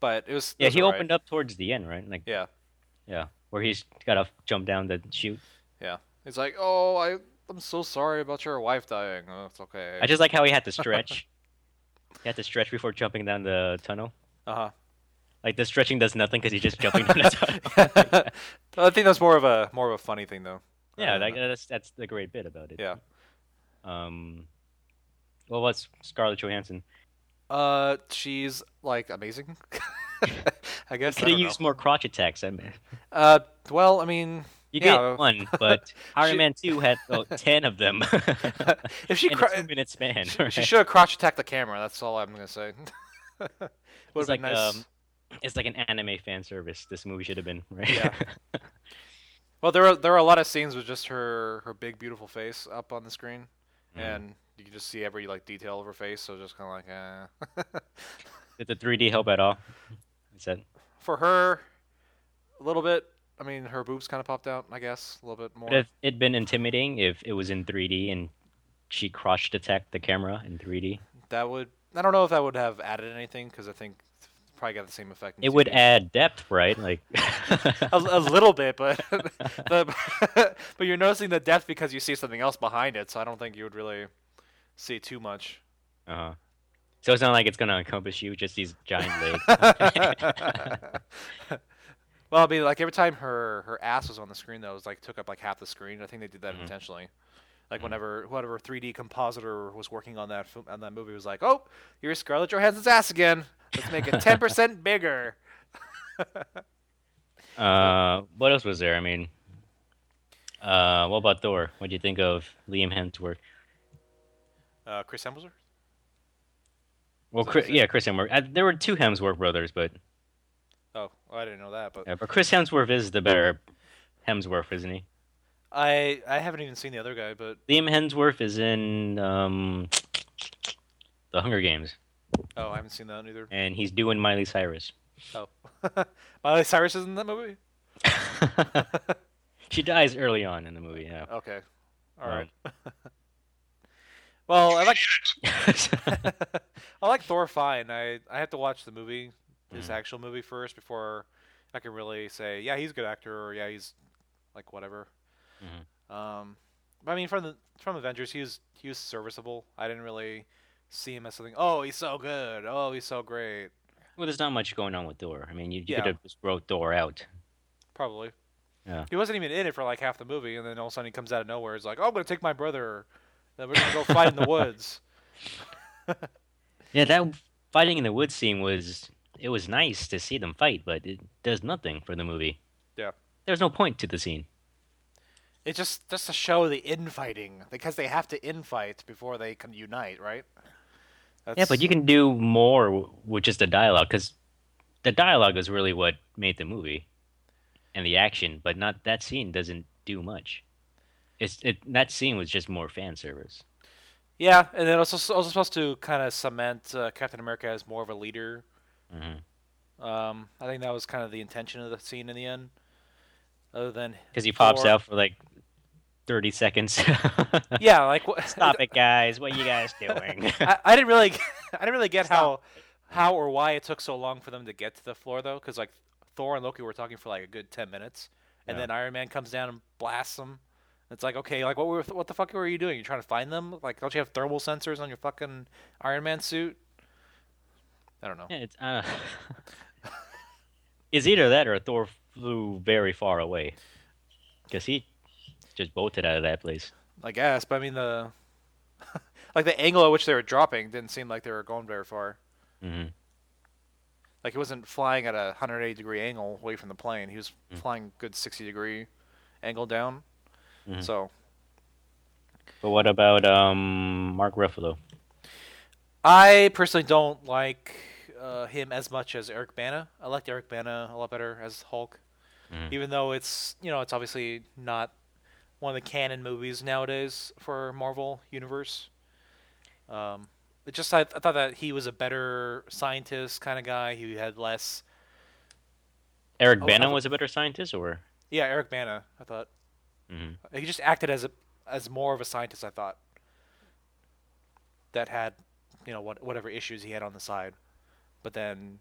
But it was. it Yeah, was he alright. opened up towards the end, right? Like, Yeah. yeah, where he's got to jump down to shoot. Yeah. It's like, oh, I, I'm so sorry about your wife dying. Oh, it's okay. I just like how he had to stretch. he had to stretch before jumping down the tunnel. Uh huh. Like the stretching does nothing because he's just jumping down the tunnel. I think that's more of a more of a funny thing though. yeah, like, that's that's the great bit about it. Yeah. Um. Well, what's Scarlett Johansson? Uh, she's like amazing. I guess. Could have used more crotch attacks. I mean. Uh, well, I mean, you Yeah. get one, but Iron She- Man Two had oh, ten of them if she in a two-minute span. she, right? she should have crotch attacked the camera. That's all I'm gonna say. It's like nice. um, it's like an anime fan service. This movie should have been right. Yeah. Well, there are there are a lot of scenes with just her her big beautiful face up on the screen, Mhm. and you can just see every like detail of her face. So just kind of like, eh. Did the 3D help at all? Is that for her, a little bit. I mean, her boobs kind of popped out. I guess a little bit more. would it been intimidating if it was in 3D and she crotch detect the camera in 3D? That would. I don't know if that would have added anything because I think probably got the same effect. It would add depth, right? Like, a, a little bit, but the, but you're noticing the depth because you see something else behind it. So I don't think you would really see too much. uh So it's not like it's gonna encompass you, just these giant legs. Well, I mean, like every time her her ass was on the screen, though, it was like took up like half the screen. I think they did that Mhm. intentionally. Like whenever whatever 3D compositor was working on that film, on that movie was like, oh, here's Scarlett Johansson's ass again. Let's make it 10% bigger. uh, what else was there? I mean, uh, what about Thor? What do you think of Liam Hemsworth? Uh, Chris Hemsworth. Well, Chris, yeah, Chris Hemsworth. Uh, there were two Hemsworth brothers, but Oh, I didn't know that, but uh, but Chris Hemsworth is the better Hemsworth, isn't he? I I haven't even seen the other guy, but Liam Hemsworth is in um, the Hunger Games, oh, I haven't seen that either. and he's doing Miley Cyrus. Oh, Miley Cyrus is in that movie. she dies early on in the movie. Yeah. Okay, all right. well, I like I like Thor fine. I I have to watch the movie, his Mhm. actual movie first before I can really say yeah he's a good actor or yeah he's like whatever. Mhm. Um, but I mean from the from Avengers he was he was serviceable. I didn't really see him as something. Oh, he's so good. Oh, he's so great. well, there's not much going on with Thor. I mean, you, you Yeah. could have just wrote Thor out. Probably. Yeah. He wasn't even in it for like half the movie, and then all of a sudden he comes out of nowhere. He's like, "Oh, I'm gonna take my brother. Then we're gonna go fight in the woods." Yeah, that fighting in the woods scene was it was nice to see them fight, but it does nothing for the movie. Yeah. There's no point to the scene. It's just just to show the infighting because they have to infight before they can unite, right? That's, Yeah, but you can do more w- with just the dialogue because the dialogue is really what made the movie, and the action, but not that scene doesn't do much. It's it that scene was just more fan service. Yeah, and then also also supposed to kind of cement uh, Captain America as more of a leader. hmm Um, I think that was kind of the intention of the scene in the end. Other than Because he pops Thor- out for like thirty seconds. yeah, like what? Stop it, guys! What are you guys doing? I, I didn't really, I didn't really get how, how or why it took so long for them to get to the floor though, because like Thor and Loki were talking for like a good ten minutes, and Yeah. then Iron Man comes down and blasts them. It's like okay, like what were what the fuck were you doing? You're trying to find them? Like don't you have thermal sensors on your fucking Iron Man suit? I don't know. Yeah, it's uh, it's either that or Thor flew very far away, because he just bolted out of that place. I guess, but I mean the, like the angle at which they were dropping didn't seem like they were going very far. hmm Like he wasn't flying at a 180 degree angle away from the plane. He was Mm. flying good 60 degree angle down. Mhm. So But what about um Mark Ruffalo? I personally don't like uh, him as much as Eric Bana. I liked Eric Bana a lot better as Hulk, Mhm. even though it's you know it's obviously not one of the canon movies nowadays for Marvel universe. Um, it just I, I thought that he was a better scientist kind of guy. He had less. Eric Oh, Bana was a better scientist, or Yeah, Eric Bana. I thought Mhm. he just acted as a as more of a scientist. I thought that had you know what whatever issues he had on the side, but then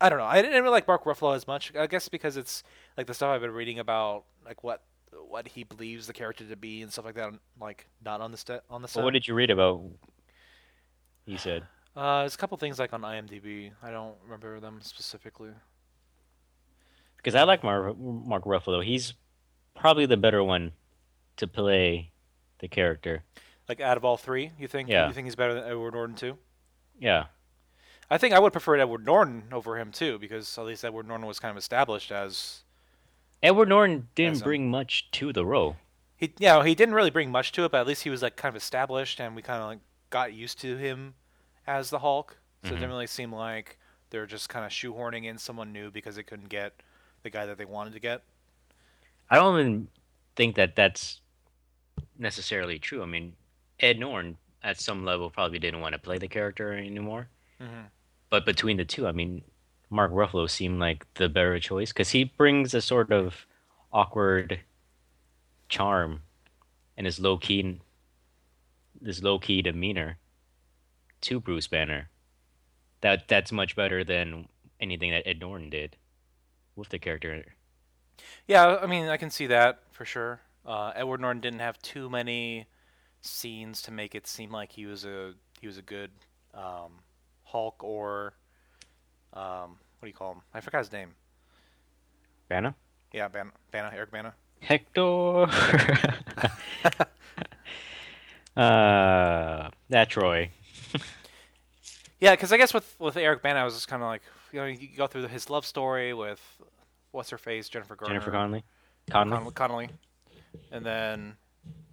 I don't know. I didn't really like Mark Ruffalo as much. I guess because it's like the stuff I've been reading about, like what what he believes the character to be and stuff like that. Like not on the st- on the Well, set. what did you read about? He said. uh, there's a couple things like on IMDb. I don't remember them specifically. Because I like Mark Mark Ruffalo. He's probably the better one to play the character. Like out of all three, you think Yeah. you think he's better than Edward Norton too? Yeah. I think I would prefer Edward Norton over him too, because at least Edward Norton was kind of established as Edward Norton didn't bring much to the role. he. Yeah, he didn't really bring much to it, but at least he was like kind of established, and we kind of like got used to him as the Hulk. So it Mhm. didn't really seem like they're just kind of shoehorning in someone new because they couldn't get the guy that they wanted to get. I don't even think that that's necessarily true. I mean, Ed Norton at some level probably didn't want to play the character anymore. Mhm. But between the two, I mean, Mark Ruffalo seemed like the better choice because he brings a sort of awkward charm and his low key, this low key demeanor to Bruce Banner. That that's much better than anything that Ed Norton did with the character. Yeah, I mean, I can see that for sure. Uh, Edward Norton didn't have too many scenes to make it seem like he was a he was a good um, Hulk or um, what do you call him? I forgot his name. Banner? Yeah, Ban- Bana, Eric Bana. Hector. uh, that Troy. Yeah, because I guess with with Eric Bana, I was just kind of like, you know, you go through his love story with what's her face, Jennifer Garner, Jennifer Connelly. Connelly. Con- Connelly, and then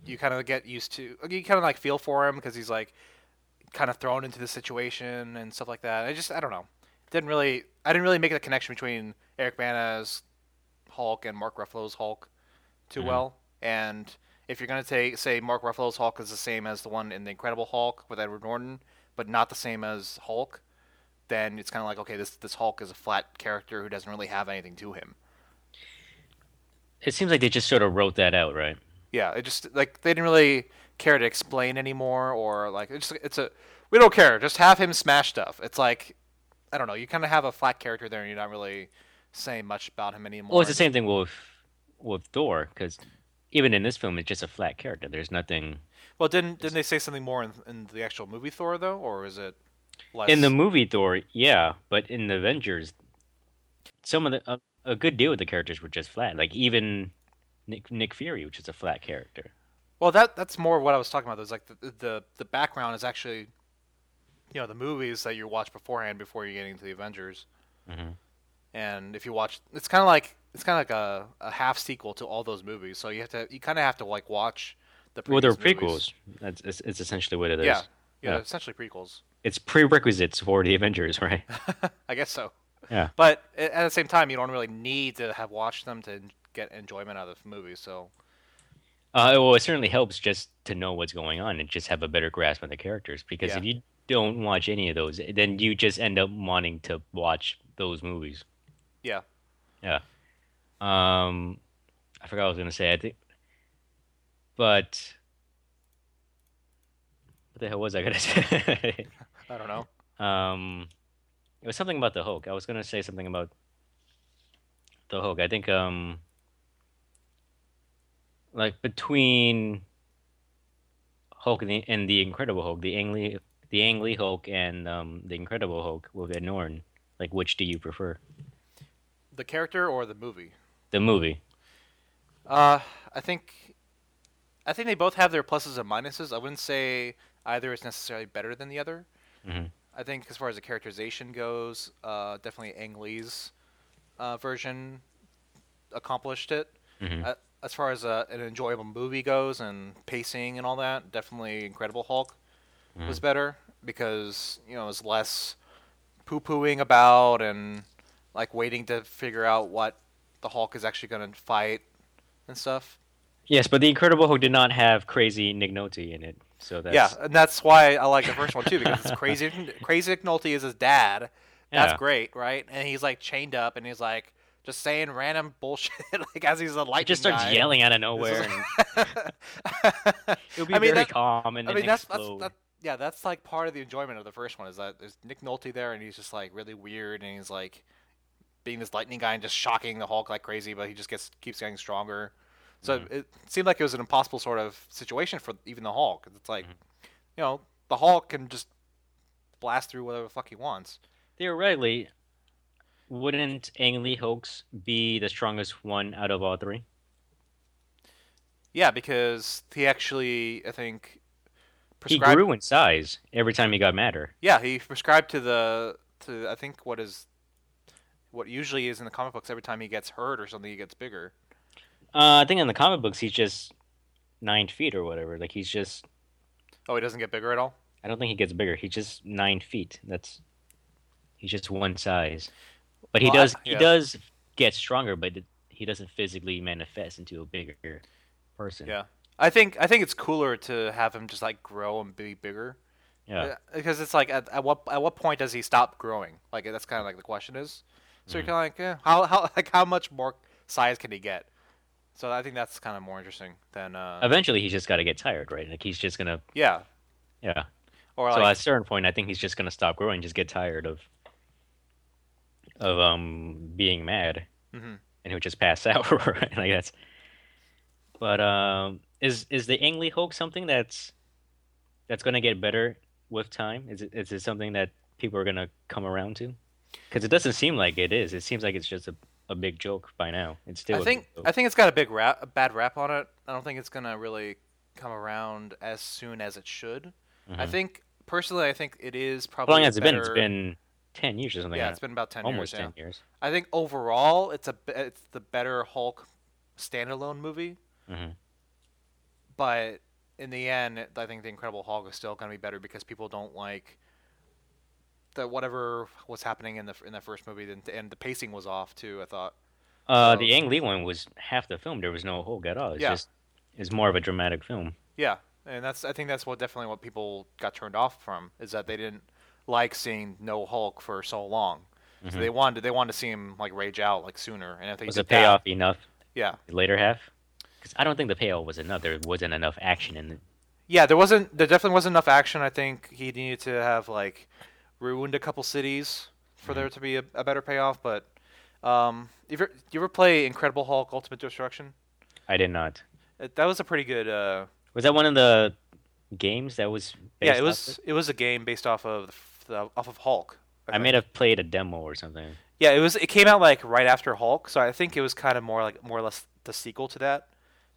you kind of get used to, you kind of like feel for him because he's like kind of thrown into the situation and stuff like that. I just, I don't know, didn't really, I didn't really make the connection between Eric Bana's Hulk and Mark Ruffalo's Hulk too Mhm. well. And if you're gonna take, say, Mark Ruffalo's Hulk is the same as the one in the Incredible Hulk with Edward Norton, but not the same as Hulk, then it's kind of like, okay, this this Hulk is a flat character who doesn't really have anything to him. It seems like they just sort of wrote that out, right? Yeah, it just like they didn't really care to explain anymore, or like it's it's a we don't care, just have him smash stuff. It's like I don't know, you kind of have a flat character there, and you're not really saying much about him anymore. Well, it's the same thing with with Thor, because even in this film, it's just a flat character. There's nothing Well, didn't didn't they say something more in, in the actual movie Thor though, or is it less? in the movie Thor. Yeah, but in the Avengers, some of the a, a good deal of the characters were just flat. Like even Nick Nick Fury, which is a flat character. Well, that that's more what I was talking about. There's like the, the the background is actually, you know, the movies that you watch beforehand before you get into the Avengers. Mhm. And if you watch, it's kind of like it's kind of like a, a half sequel to all those movies. So you have to you kind of have to like watch the Well, they're prequels. That's it's, it's essentially what it is. Yeah, yeah, Yeah. essentially prequels. It's prerequisites for the Avengers, right? I guess so. Yeah. But at the same time, you don't really need to have watched them to get enjoyment out of the movie. So Uh, well, it certainly helps just to know what's going on and just have a better grasp on the characters. Because Yeah. if you don't watch any of those, then you just end up wanting to watch those movies. yeah, Yeah. Um, I forgot what I was gonna say. I think, but what the hell was I gonna say? I don't know. um, it was something about the Hulk. I was gonna say something about the Hulk. I think um, like between Hulk and the, and the Incredible Hulk, the Ang Lee, the Ang Lee Hulk and um, the Incredible Hulk with Ed Norton. Like, which do you prefer? The character or the movie? The movie. Uh, I think, I think they both have their pluses and minuses. I wouldn't say either is necessarily better than the other. hmm I think as far as the characterization goes, uh, definitely Ang Lee's uh, version accomplished it. hmm Uh, as far as uh, an enjoyable movie goes and pacing and all that, definitely Incredible Hulk was better because you know it was less poo-pooing about and like waiting to figure out what the Hulk is actually going to fight and stuff. Yes, but the Incredible Hulk did not have crazy Nick Nolte in it, so that's Yeah, and that's why I like the first one too because it's crazy. Crazy Nick Nolte is his dad. That's Yeah. great, right? And he's like chained up and he's like just saying random bullshit like as he's a lightning He just starts guy. yelling out of nowhere, and it'll be I mean, very that- calm and I mean that's, that's explode. that, yeah that's like part of the enjoyment of the first one is that there's Nick Nolte there and he's just like really weird and he's like being this lightning guy and just shocking the Hulk like crazy, but he just gets keeps getting stronger. So Mm-hmm. it seemed like it was an impossible sort of situation for even the Hulk. It's like Mm-hmm. you know the Hulk can just blast through whatever the fuck he wants. Theoretically, wouldn't Ang Lee Hulks be the strongest one out of all three? Yeah, because he actually I think He prescribed. grew in size every time he got madder. Yeah, he prescribed to the to I think what is what usually is in the comic books. Every time he gets hurt or something, he gets bigger. Uh, I think in the comic books he's just nine feet or whatever. Like he's just. Oh, he doesn't get bigger at all. I don't think he gets bigger. He's just nine feet. That's. He's just one size, but he Well, I- does. yeah. He does get stronger, but he doesn't physically manifest into a bigger person. Yeah, I think I think it's cooler to have him just like grow and be bigger. Yeah. Uh, because it's like at, at what at what point does he stop growing? Like that's kind of like the question is. So you're kind of like, eh, how how like how much more size can he get? So I think that's kind of more interesting than uh, Eventually, he's just got to get tired, right? Like he's just gonna. yeah. Yeah. Or so like at a certain point, I think he's just gonna stop growing, just get tired of of um being mad, mm-hmm. and he'll just pass out. right? Like that's. But um, is is the Ang Lee Hulk something that's that's gonna get better with time? Is it is it something that people are gonna come around to? Because it doesn't seem like it is. It seems like it's just a, a big joke by now. It's still. I think. I think it's got a big rap, a bad rap on it. I don't think it's gonna really come around as soon as it should. I Mhm. think personally, I think it is probably. How long has it been? It's been ten years or something. yeah, like it's been about ten almost years. ten yeah. years. I think overall, it's a it's the better Hulk standalone movie, hmm but in the end, I think the Incredible Hulk is still gonna be better because people don't like the whatever was happening in the in the first movie, and- and the pacing was off too. I thought. Uh, So- the Ang Lee one was half the film. There was no Hulk at all. It's Yeah. just it's more of a dramatic film. Yeah, and that's I think that's what definitely what people got turned off from is that they didn't like seeing no Hulk for so long. So they wanted they wanted to see him like rage out like sooner, and I think Was the payoff That, enough? yeah, The later half? Because I don't think the payoff was enough. There wasn't enough action in it. yeah. There wasn't there definitely wasn't enough action. I think he needed to have like ruined a couple cities for there to be a, a better payoff. But um, you ever you ever play Incredible Hulk Ultimate Destruction? I did not. It, that was a pretty good. Uh, Was that one of the games that was? yeah, it was it was a game based off of the, off of Hulk. I think. may have played a demo or something. Yeah, it was. It came out like right after Hulk, so I think it was kind of more like more or less the sequel to that,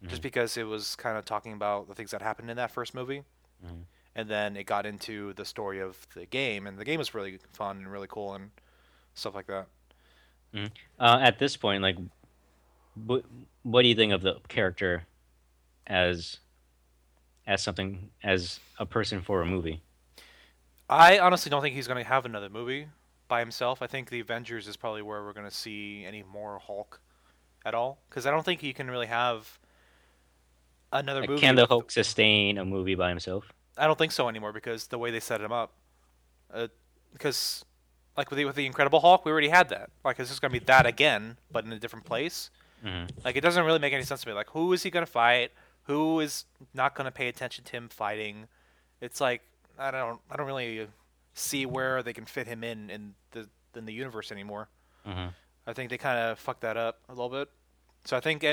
just because it was kind of talking about the things that happened in that first movie, Mhm. And then it got into the story of the game, and the game was really fun and really cool and stuff like that. Uh, at this point, like, what what do you think of the character as as something as a person for a movie? I honestly don't think he's going to have another movie by himself. I think the Avengers is probably where we're going to see any more Hulk at all, because I don't think you can really have another Like, movie. can the Hulk sustain a movie by himself? I don't think so anymore because the way they set him up. Uh, because, like with the, with the Incredible Hulk, we already had that. Like, it's just gonna be that again, but in a different place. Mhm. Like, it doesn't really make any sense to me. Like, who is he gonna fight? Who is not gonna pay attention to him fighting? It's like I don't I don't really see where they can fit him in in the in the universe anymore. Mhm. I think they kind of fucked that up a little bit. So I think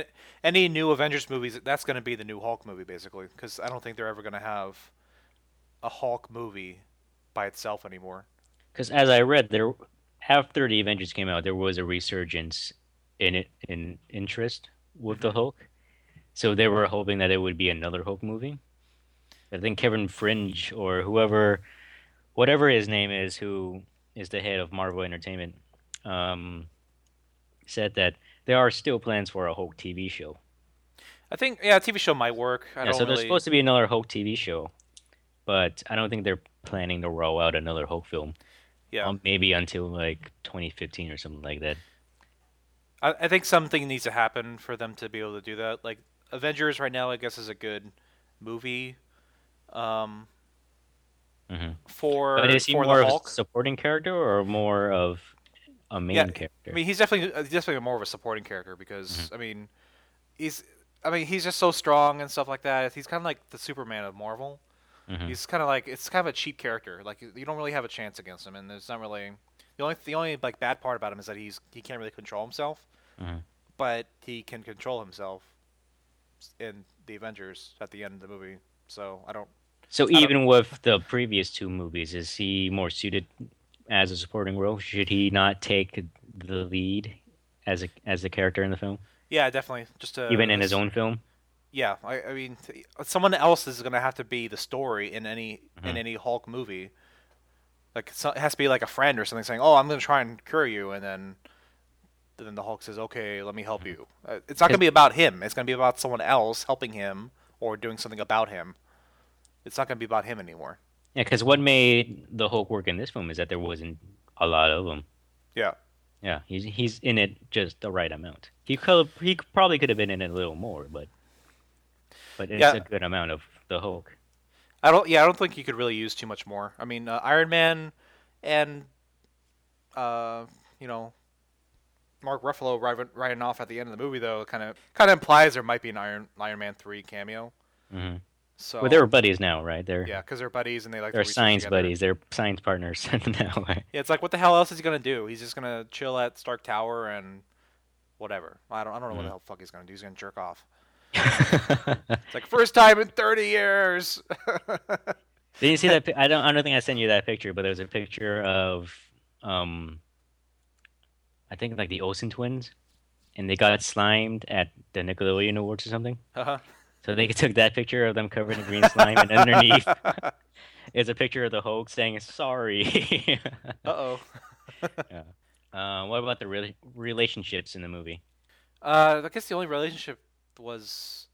any new Avengers movies, that's going to be the new Hulk movie, basically, because I don't think they're ever going to have a Hulk movie by itself anymore. Because as I read, there after the Avengers came out, there was a resurgence in it in interest with Mm-hmm. the Hulk. So they were hoping that it would be another Hulk movie. I think Kevin Fringe or whoever, whatever his name is, who is the head of Marvel Entertainment, um, said that there are still plans for a Hulk TV show. I think, yeah, a TV show might work. I Yeah, don't so really. there's supposed to be another Hulk TV show, but I don't think they're planning to roll out another Hulk film. yeah, Um, maybe until like 2015 or something like that. I, I think something needs to happen for them to be able to do that. Like Avengers right now, I guess, is a good movie. Um, hmm for But is he for more the of Hulk. a supporting character or more of a main Yeah, character? I mean, he's definitely uh, he's definitely more of a supporting character because Mm-hmm. I mean, he's I mean he's just so strong and stuff like that. He's kind of like the Superman of Marvel. Mhm. He's kind of like it's kind of a cheap character. Like you don't really have a chance against him, and there's not really the only the only like bad part about him is that he's he can't really control himself, Mhm. but he can control himself in the Avengers at the end of the movie. So I don't. so don't- even with the previous two movies, is he more suited as a supporting role? Should he not take the lead as a as the character in the film, Yeah, definitely. Just to, even in his own film? Yeah, I, I mean, someone else is gonna have to be the story in any in Mhm. any Hulk movie. Like so, it has to be like a friend or something saying, "Oh, I'm gonna try and cure you," and then then the Hulk says, "Okay, let me help you." Uh, it's not gonna be about him. It's gonna be about someone else helping him or doing something about him. It's not gonna be about him anymore. Yeah, because what made the Hulk work in this film is that there wasn't a lot of them. Yeah, Yeah, he's he's in it just the right amount. He could he probably could have been in it a little more, but but it's Yeah. a good amount of the Hulk. I don't. Yeah, I don't think you could really use too much more. I mean, uh, Iron Man and uh, you know, Mark Ruffalo riding, off at the end of the movie though kind of kind of implies there might be an Iron Iron Man three cameo. hmm So Well, they're buddies now, right? They're yeah, because they're buddies and they like they're science together. buddies. They're science partners now. right? Yeah, it's like what the hell else is he gonna do? He's just gonna chill at Stark Tower and whatever. I don't I don't know what Mm. the hell fuck he's gonna do. He's gonna jerk off. It's like first time in 30 years. Did you see that? I don't. I don't think I sent you that picture, but there was a picture of, um, I think like the Olsen twins, and they got slimed at the Nickelodeon Awards or something. uh-huh. So they took that picture of them covered in green slime, and underneath is a picture of the Hulk saying "sorry." Uh-oh. yeah. uh, what about the re- relationships in the movie? Uh, I guess the only relationship was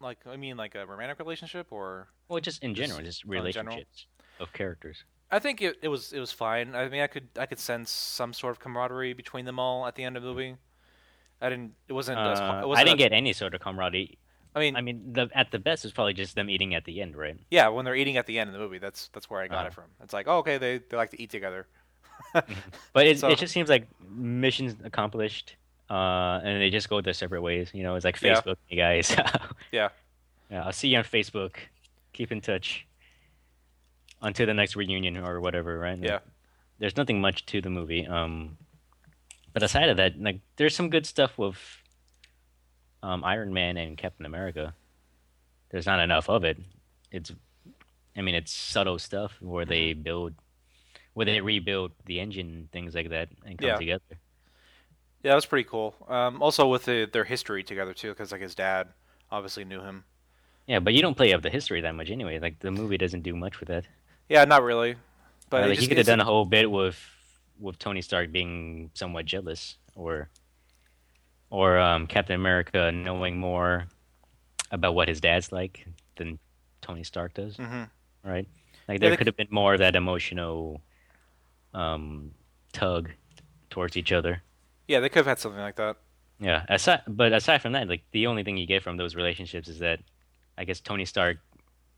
like I mean like a romantic relationship or Well, just in general, Just- just in general? relationships of characters. I think it, it was it was fine. I mean I could I could sense some sort of camaraderie between them all at the end of the movie. I didn't it wasn't as, Uh, it I wasn't didn't a- get any sort of camaraderie. I mean I mean, the at the best it's probably just them eating at the end, right? yeah, when they're eating at the end of the movie, that's that's where I got Uh-huh. it from. It's like, oh, okay, they, they like to eat together. But it, So- it just seems like missions accomplished, uh, and they just go their separate ways. You know, it's like Yeah. Facebook, you guys. Yeah. yeah, I'll see you on Facebook. Keep in touch until the next reunion or whatever, right? Yeah. There's nothing much to the movie. Um, but aside of that, like, there's some good stuff with um, Iron Man and Captain America. There's not enough of it. It's, I mean, it's subtle stuff where they Mm-hmm. build, where they rebuild the engine and things like that and come Yeah. together. Yeah, that was pretty cool. Um, also with the, their history together too, because like his dad obviously knew him. Yeah, but you don't play up the history that much anyway. Like the movie doesn't do much with that. Yeah, not really. But Uh, like, just you could have done a whole bit with with Tony Stark being somewhat jealous, or or um, Captain America knowing more about what his dad's like than Tony Stark does. Mhm. Right? Like there could have been more of that emotional um, tug towards each other. Yeah, they could have had something like that. Yeah. Aside, but aside from that, like the only thing you get from those relationships is that I guess Tony Stark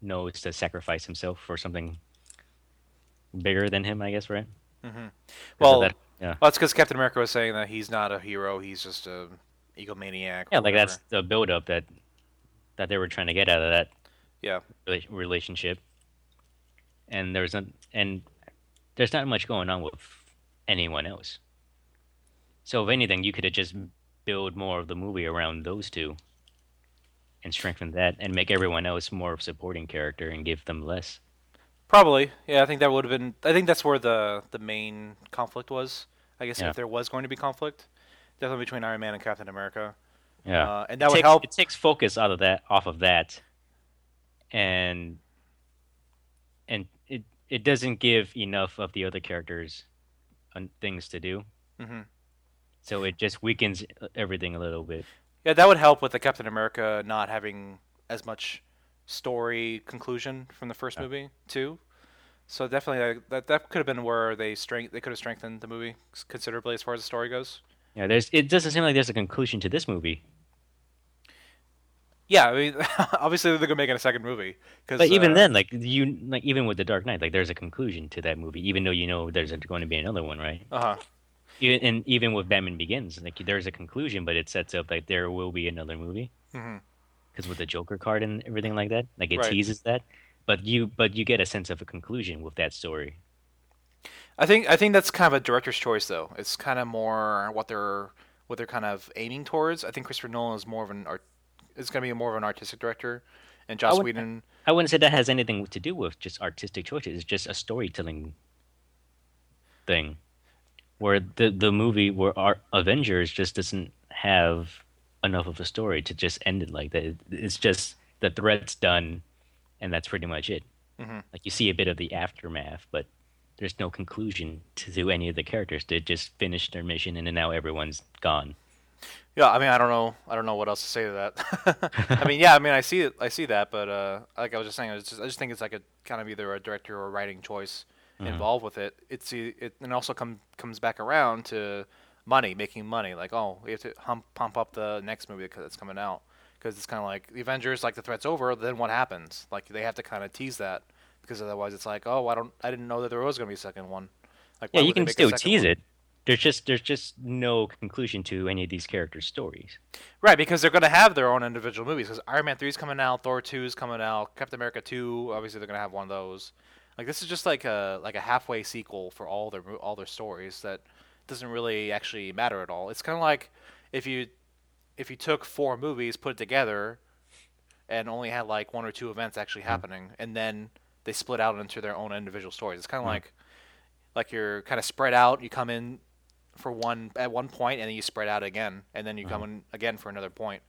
knows to sacrifice himself for something bigger than him. I guess, right? hmm of Well, that- yeah, well, that's because Captain America was saying that he's not a hero; he's just a egomaniac. yeah, like whatever. that's the build-up that that they were trying to get out of that yeah. rela- relationship. And there's not, and there's not much going on with anyone else. So if anything, you could have just build more of the movie around those two, and strengthen that, and make everyone else more of a supporting character, and give them less. Probably, yeah. I think that would have been. I think that's where the the main conflict was. I guess Yeah. if there was going to be conflict, definitely between Iron Man and Captain America, Yeah, uh, and that it would takes, help. It takes focus out of that, off of that, and and it it doesn't give enough of the other characters on things to do. hmm So it just weakens everything a little bit. Yeah, that would help with the Captain America not having as much story conclusion from the first movie too. So definitely uh, that that could have been where they strength they could have strengthened the movie considerably as far as the story goes. Yeah, there's. It doesn't seem like there's a conclusion to this movie. Yeah, I mean, obviously they're gonna make it a second movie. Cause, But even uh, then, like you, like even with the Dark Knight, like there's a conclusion to that movie, even though you know there's going to be another one, right? uh huh. Even, and even with Batman Begins, like there's a conclusion, but it sets up like there will be another movie. Mm-hmm. because with the Joker card and everything like that, like it Right. teases that. But you, but you get a sense of a conclusion with that story. I think I think that's kind of a director's choice though. It's kind of more what they're what they're kind of aiming towards. I think Christopher Nolan is more of an art. Is going to be more of an artistic director, and Joss would- Whedon. I wouldn't say that has anything to do with just artistic choices. It's just a storytelling thing, where the the movie where our Avengers just doesn't have enough of a story to just end it like that. It's just the threat's done, and that's pretty much it. Mhm. Like you see a bit of the aftermath, but there's no conclusion to, to any of the characters. They just finished their mission, and then now everyone's gone. Yeah, I mean, I don't know, I don't know what else to say to that. I mean, yeah, I mean, I see it, I see that, but uh, like I was just saying, I just, I just think it's like a kind of either a director or writing choice Mm-hmm. involved with it. It's it, and also come comes back around to money, making money. Like, oh, we have to hump, pump up the next movie because it's coming out. Because it's kind of like the Avengers, like the threat's over, then what happens? Like they have to kind of tease that because otherwise it's like, oh, I don't, I didn't know that there was gonna be a second one. Like, Yeah, you can still tease one? it, there's just there's just no conclusion to any of these characters' stories. Right, because they're going to have their own individual movies. Because Iron Man 3 is coming out, Thor 2 is coming out, Captain America 2, obviously they're going to have one of those. Like this is just like a like a halfway sequel for all their all their stories that doesn't really actually matter at all. It's kind of like if you if you took four movies, put it together, and only had like one or two events actually hmm. happening, and then they split out into their own individual stories. It's kind of hmm. like like you're kind of spread out. You come in for one at one point, and then you spread out again, and then you come uh-huh. in again for another point.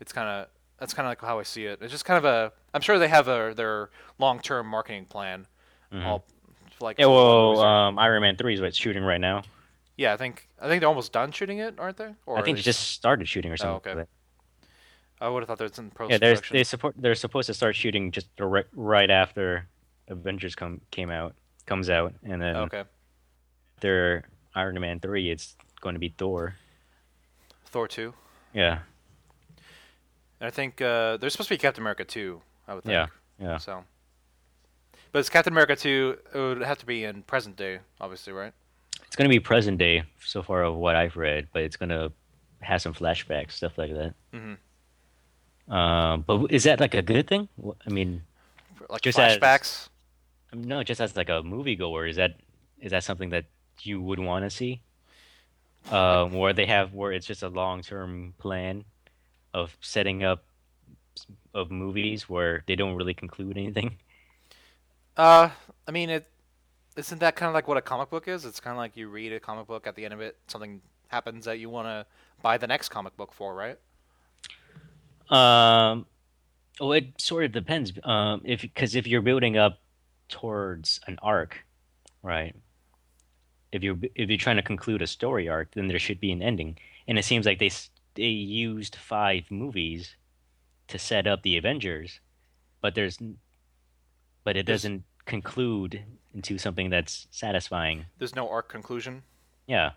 It's kind of that's kind of like how I see it. It's just kind of a. I'm sure they have a, their long-term marketing plan. All like Yeah, well, um, Iron Man three is what's shooting right now. yeah, I think I think they're almost done shooting it, aren't they? Or I think they just started shooting or something. okay. like. I would have thought that's in post Yeah, there's production. they support. They're supposed to start shooting just direct, right after Avengers come came out comes out, and then okay. after Iron Man three, it's going to be Thor. Thor two, Yeah, and I think uh, there's supposed to be Captain America two. I would think. yeah, yeah. So, but it's Captain America two. It would have to be in present day, obviously, right? It's going to be present day so far of what I've read, but it's going to have some flashbacks, stuff like that. Mhm. Um, but is that like a good thing? I mean, Like Just as- flashbacks. Mean, no, just as like a moviegoer, is that is that something that you would want to see? Um, where they have where it's just a long term plan of setting up of movies where they don't really conclude anything. Uh, I mean, it isn't that kind of like what a comic book is? It's kind of like you read a comic book at the end of it, something happens that you want to buy the next comic book for, right? Um, well, it sort of depends. Um, if because if you're building up towards an arc, right? If you're if you're trying to conclude a story arc, then there should be an ending. And it seems like they they used five movies to set up the Avengers, but there's but it doesn't conclude into something that's satisfying. There's no arc conclusion. Yeah.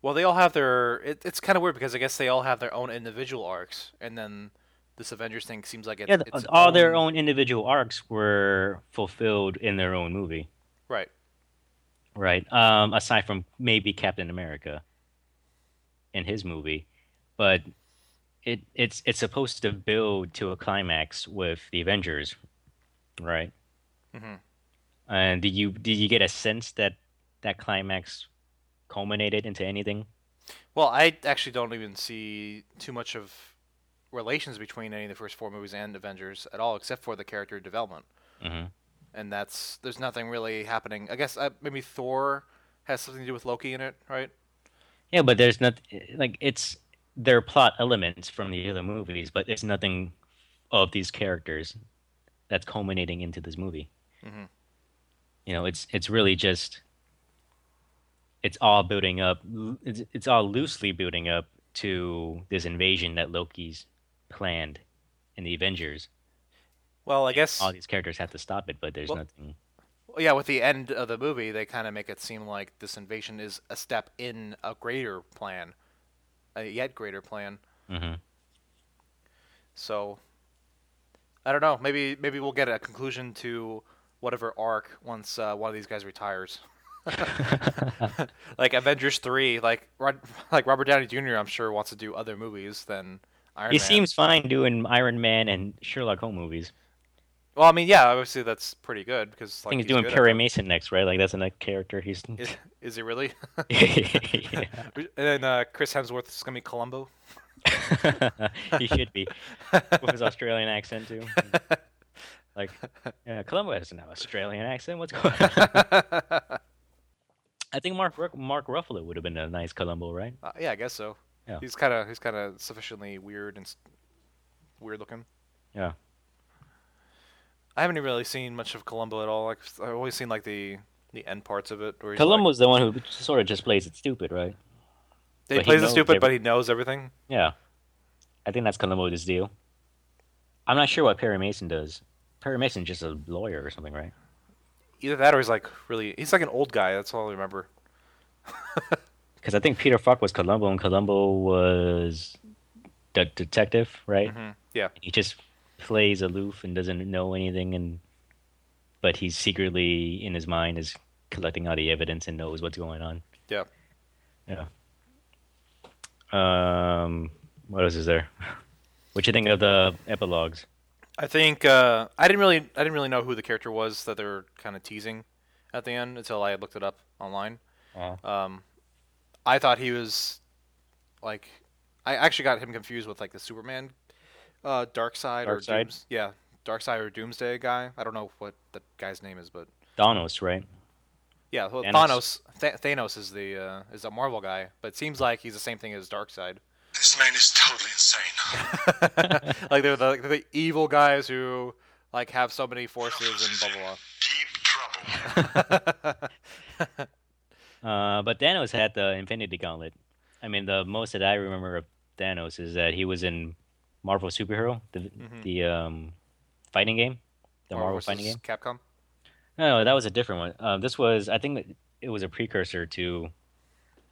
Well, they all have their. It, it's kind of weird because I guess they all have their own individual arcs, and then this Avengers thing seems like it, Yeah, it's all their own individual arcs were fulfilled in their own movie. Right. right? Um, aside from maybe Captain America in his movie, but it it's it's supposed to build to a climax with the Avengers, right? Mhm. And did you did you get a sense that that climax culminated into anything? Well, I actually don't even see too much of relations between any of the first four movies and Avengers at all, except for the character development. hmm And that's there's nothing really happening. I guess uh, maybe Thor has something to do with Loki in it, right? Yeah, but there's not like it's their plot elements from the other movies, but it's nothing of these characters that's culminating into this movie. Mhm. You know, it's it's really just it's all building up. It's it's all loosely building up to this invasion that Loki's planned in the Avengers. Well, I guess All these characters have to stop it, but there's Well- nothing. yeah, with the end of the movie, they kind of make it seem like this invasion is a step in a greater plan, a yet greater plan. hmm So I don't know. Maybe maybe we'll get a conclusion to whatever arc once uh, one of these guys retires. like Avengers three, like Rod, like Robert Downey Jr. I'm sure wants to do other movies than Iron Man. He Man. seems fine doing Iron Man and Sherlock Holmes movies. well. I mean, yeah, obviously that's pretty good because I think he's, he's doing Perry. Mason next, right? Like that's another character he's. Is, is he really? Yeah. and then uh, Chris Hemsworth is gonna be Columbo. he should be with his Australian accent too. Like, yeah, Columbo doesn't have an Australian accent. What's going on? I think Mark Mark Ruffalo would have been a nice Columbo, right? Uh, yeah, I guess so. Yeah. He's kind of he's kind of sufficiently weird and weird looking. Yeah. I haven't really seen much of Columbo at all. Like I've always seen like the the end parts of it. Where he's like- Columbo's the one who sort of just plays it stupid, right? He but plays knows stupid, but he knows everything. Yeah. I think that's Columbo's deal. I'm not sure what Perry Mason does. Perry Mason's just a lawyer or something, right? Either that or he's like really he's like an old guy. That's all I remember. Because I think Peter Falk was Columbo and Columbo was the detective, right? hmm Yeah. he just plays aloof and doesn't know anything and but he's secretly in his mind is collecting all the evidence and knows what's going on Yeah. Yeah. Um, what else is there? What you think of the epilogues? I think uh, I didn't really I didn't really know who the character was that they were kind of teasing at the end until I looked it up online. Uh-huh. Um, I thought he was like I actually got him confused with like the Superman, uh, Dark Side or Darkseid? Dooms- yeah, Dark Side or Doomsday guy. I don't know what the guy's name is, but Thanos, right? Yeah, well, Thanos. Thanos. Th- Thanos is the uh, is a Marvel guy, but it seems like he's the same thing as Darkseid. This man is totally insane. like they're the, like, the evil guys who like have so many forces and blah blah blah. Deep trouble. blah. Uh, but Thanos had the Infinity Gauntlet. I mean, the most that I remember of Thanos is that he was in Marvel Superhero, the the um, fighting game, the Marvel versus fighting game. Capcom. No, that was a different one. Uh, this was, I think, it was a precursor to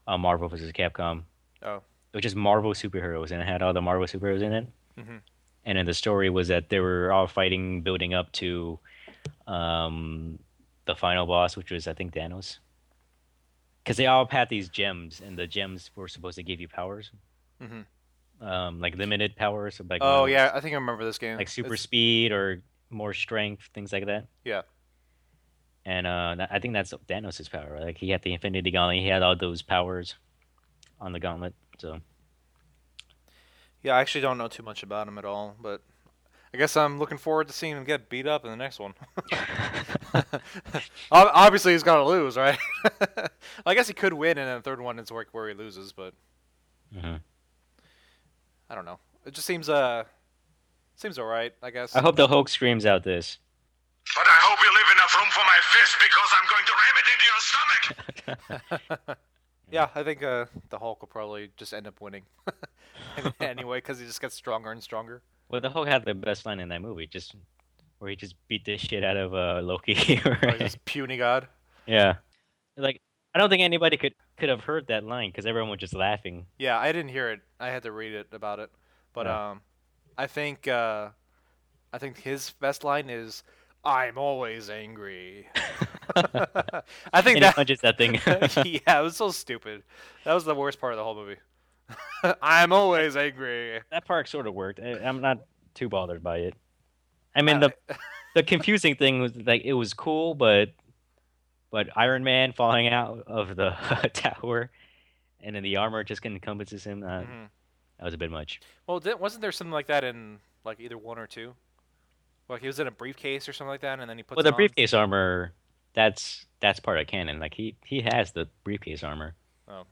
uh, Marvel vs. Capcom, Oh, which is Marvel superheroes, and it had all the Marvel superheroes in it. Mhm. And then the story was that they were all fighting, building up to um, the final boss, which was, I think, Thanos. Because they all had these gems, and the gems were supposed to give you powers, Mhm. um, like limited powers. Like oh um, yeah, I think I remember this game. like super It's- speed or more strength, things like that. Yeah. And uh, I think that's Thanos' power. Like he had the Infinity Gauntlet, he had all those powers on the gauntlet. So Yeah, I actually don't know too much about him at all, but I guess I'm looking forward to seeing him get beat up in the next one. Ob- Obviously, he's gonna lose, right? I guess he could win, and then the third one is where, where he loses. But mhm. I don't know. It just seems uh seems alright. I guess. I hope the Hulk screams out this. But I hope you leave enough room for my fist because I'm going to ram it into your stomach. Yeah, I think uh, the Hulk will probably just end up winning anyway because he just gets stronger and stronger. Well, the Hulk had the best line in that movie, just where he just beat the shit out of uh, Loki. Or right? he's puny god. Yeah, like I don't think anybody could could have heard that line because everyone was just laughing. Yeah, I didn't hear it. I had to read it about it. But Yeah. um, I think uh, I think his best line is "I'm always angry." I think and that punches that thing. yeah, it was so stupid. That was the worst part of the whole movie. I'm always angry. that part sort of worked. I, I'm not too bothered by it. I mean, the the confusing thing was like it was cool, but but Iron Man falling out of the tower, and then the armor just encompasses him. Uh, Mhm. That was a bit much. Well, wasn't there something like that in like either one or two? Like he was in a briefcase or something like that, and then he puts Well, the on? briefcase armor, that's that's part of canon. Like he he has the briefcase armor. Oh.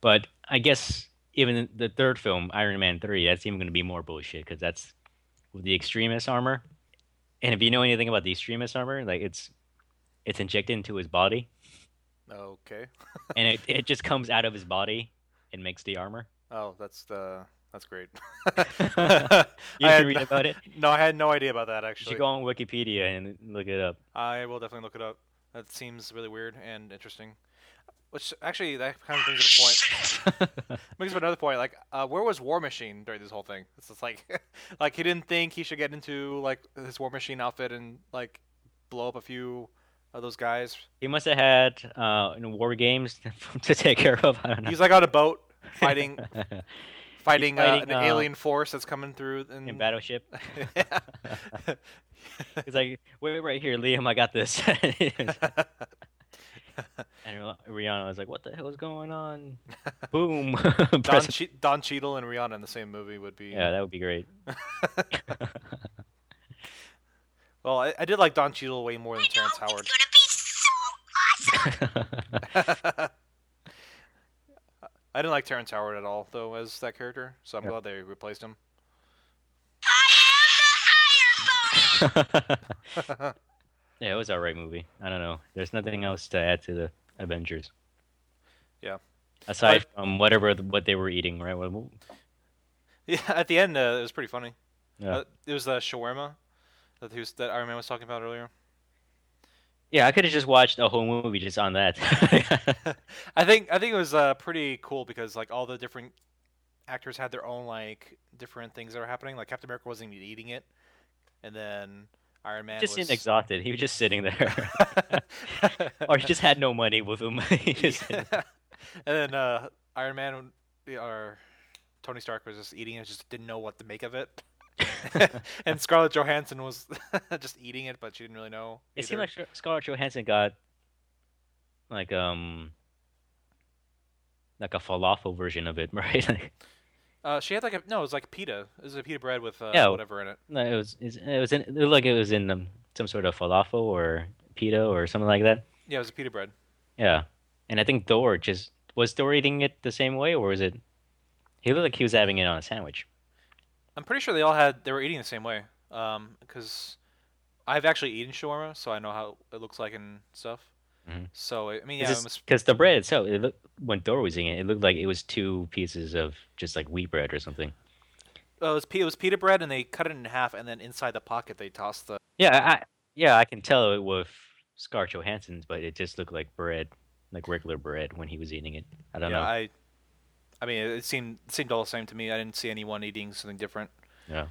But I guess even in the third film, Iron Man three, that's even going to be more bullshit because that's with the Extremis armor. And if you know anything about the Extremis armor, like it's it's injected into his body, Okay. and it, it just comes out of his body and makes the armor. Oh, that's the that's great. you I had read about it. No, I had no idea about that You actually. should go on Wikipedia and look it up. I will definitely look it up. That seems really weird and interesting. Which actually, that kind of brings up a point. brings up another point. Like, uh, where was War Machine during this whole thing? It's just like, like he didn't think he should get into like his War Machine outfit and like blow up a few of those guys. He must have had uh, in war games to take care of. I don't know. He's like on a boat fighting, fighting, uh, an uh, alien force that's coming through. And, in Battleship. Yeah. He's like, wait, right here, Liam, I got this. and Rihanna was like, what the hell is going on? Boom. Don, Press- che- Don Cheadle and Rihanna in the same movie would be. yeah, that would be great. Well, I, I did like Don Cheadle way more than Terrence know, Howard. It's gonna be so awesome. I didn't like Terrence Howard at all, though, as that character. So I'm Yeah. glad they replaced him. I am the Iron Pony. yeah, it was an alright movie. I don't know. There's nothing else to add to the Avengers. Yeah. Aside from whatever the, what they were eating, right? What- Yeah, at the end, uh, it was pretty funny. Yeah. Uh, it was the shawarma that he was, that Iron Man was talking about earlier. Yeah, I could have just watched a whole movie just on that. I think I think it was uh, pretty cool because like all the different actors had their own like different things that were happening. Like Captain America wasn't even eating it, and then Iron Man just was... seemed exhausted. He was just sitting there. or he just had no money with him. Just- and then uh, Iron Man or Tony Stark was just eating it, just didn't know what to make of it. and Scarlett Johansson was just eating it, but she didn't really know. It seemed like Scarlett Johansson got like um like a falafel version of it, right? Like, uh, she had like a no, it was like pita. It was a pita bread with uh, Yeah. whatever in it. no, it was it was in, it looked like it was in um, some sort of falafel or pita or something like that. Yeah, it was a pita bread. Yeah, and I think Thor just was Thor eating it the same way, or was it? He looked like he was having it on a sandwich. I'm pretty sure they all had they were eating the same way. Um, because I've actually eaten shawarma, so I know how it looks like and stuff. Mhm. So I mean, yeah, it was, Because the bread itself, it looked, when Thor was eating it, it looked like it was two pieces of just like wheat bread or something. uh, it was it was pita bread, and they cut it in half, and then inside the pocket they tossed the. Yeah, I yeah I can tell it with Scar Johansson's, but it just looked like bread, like regular bread when he was eating it. I don't yeah, know. I. I mean, it seemed it seemed all the same to me. I didn't see anyone eating something different. Yeah.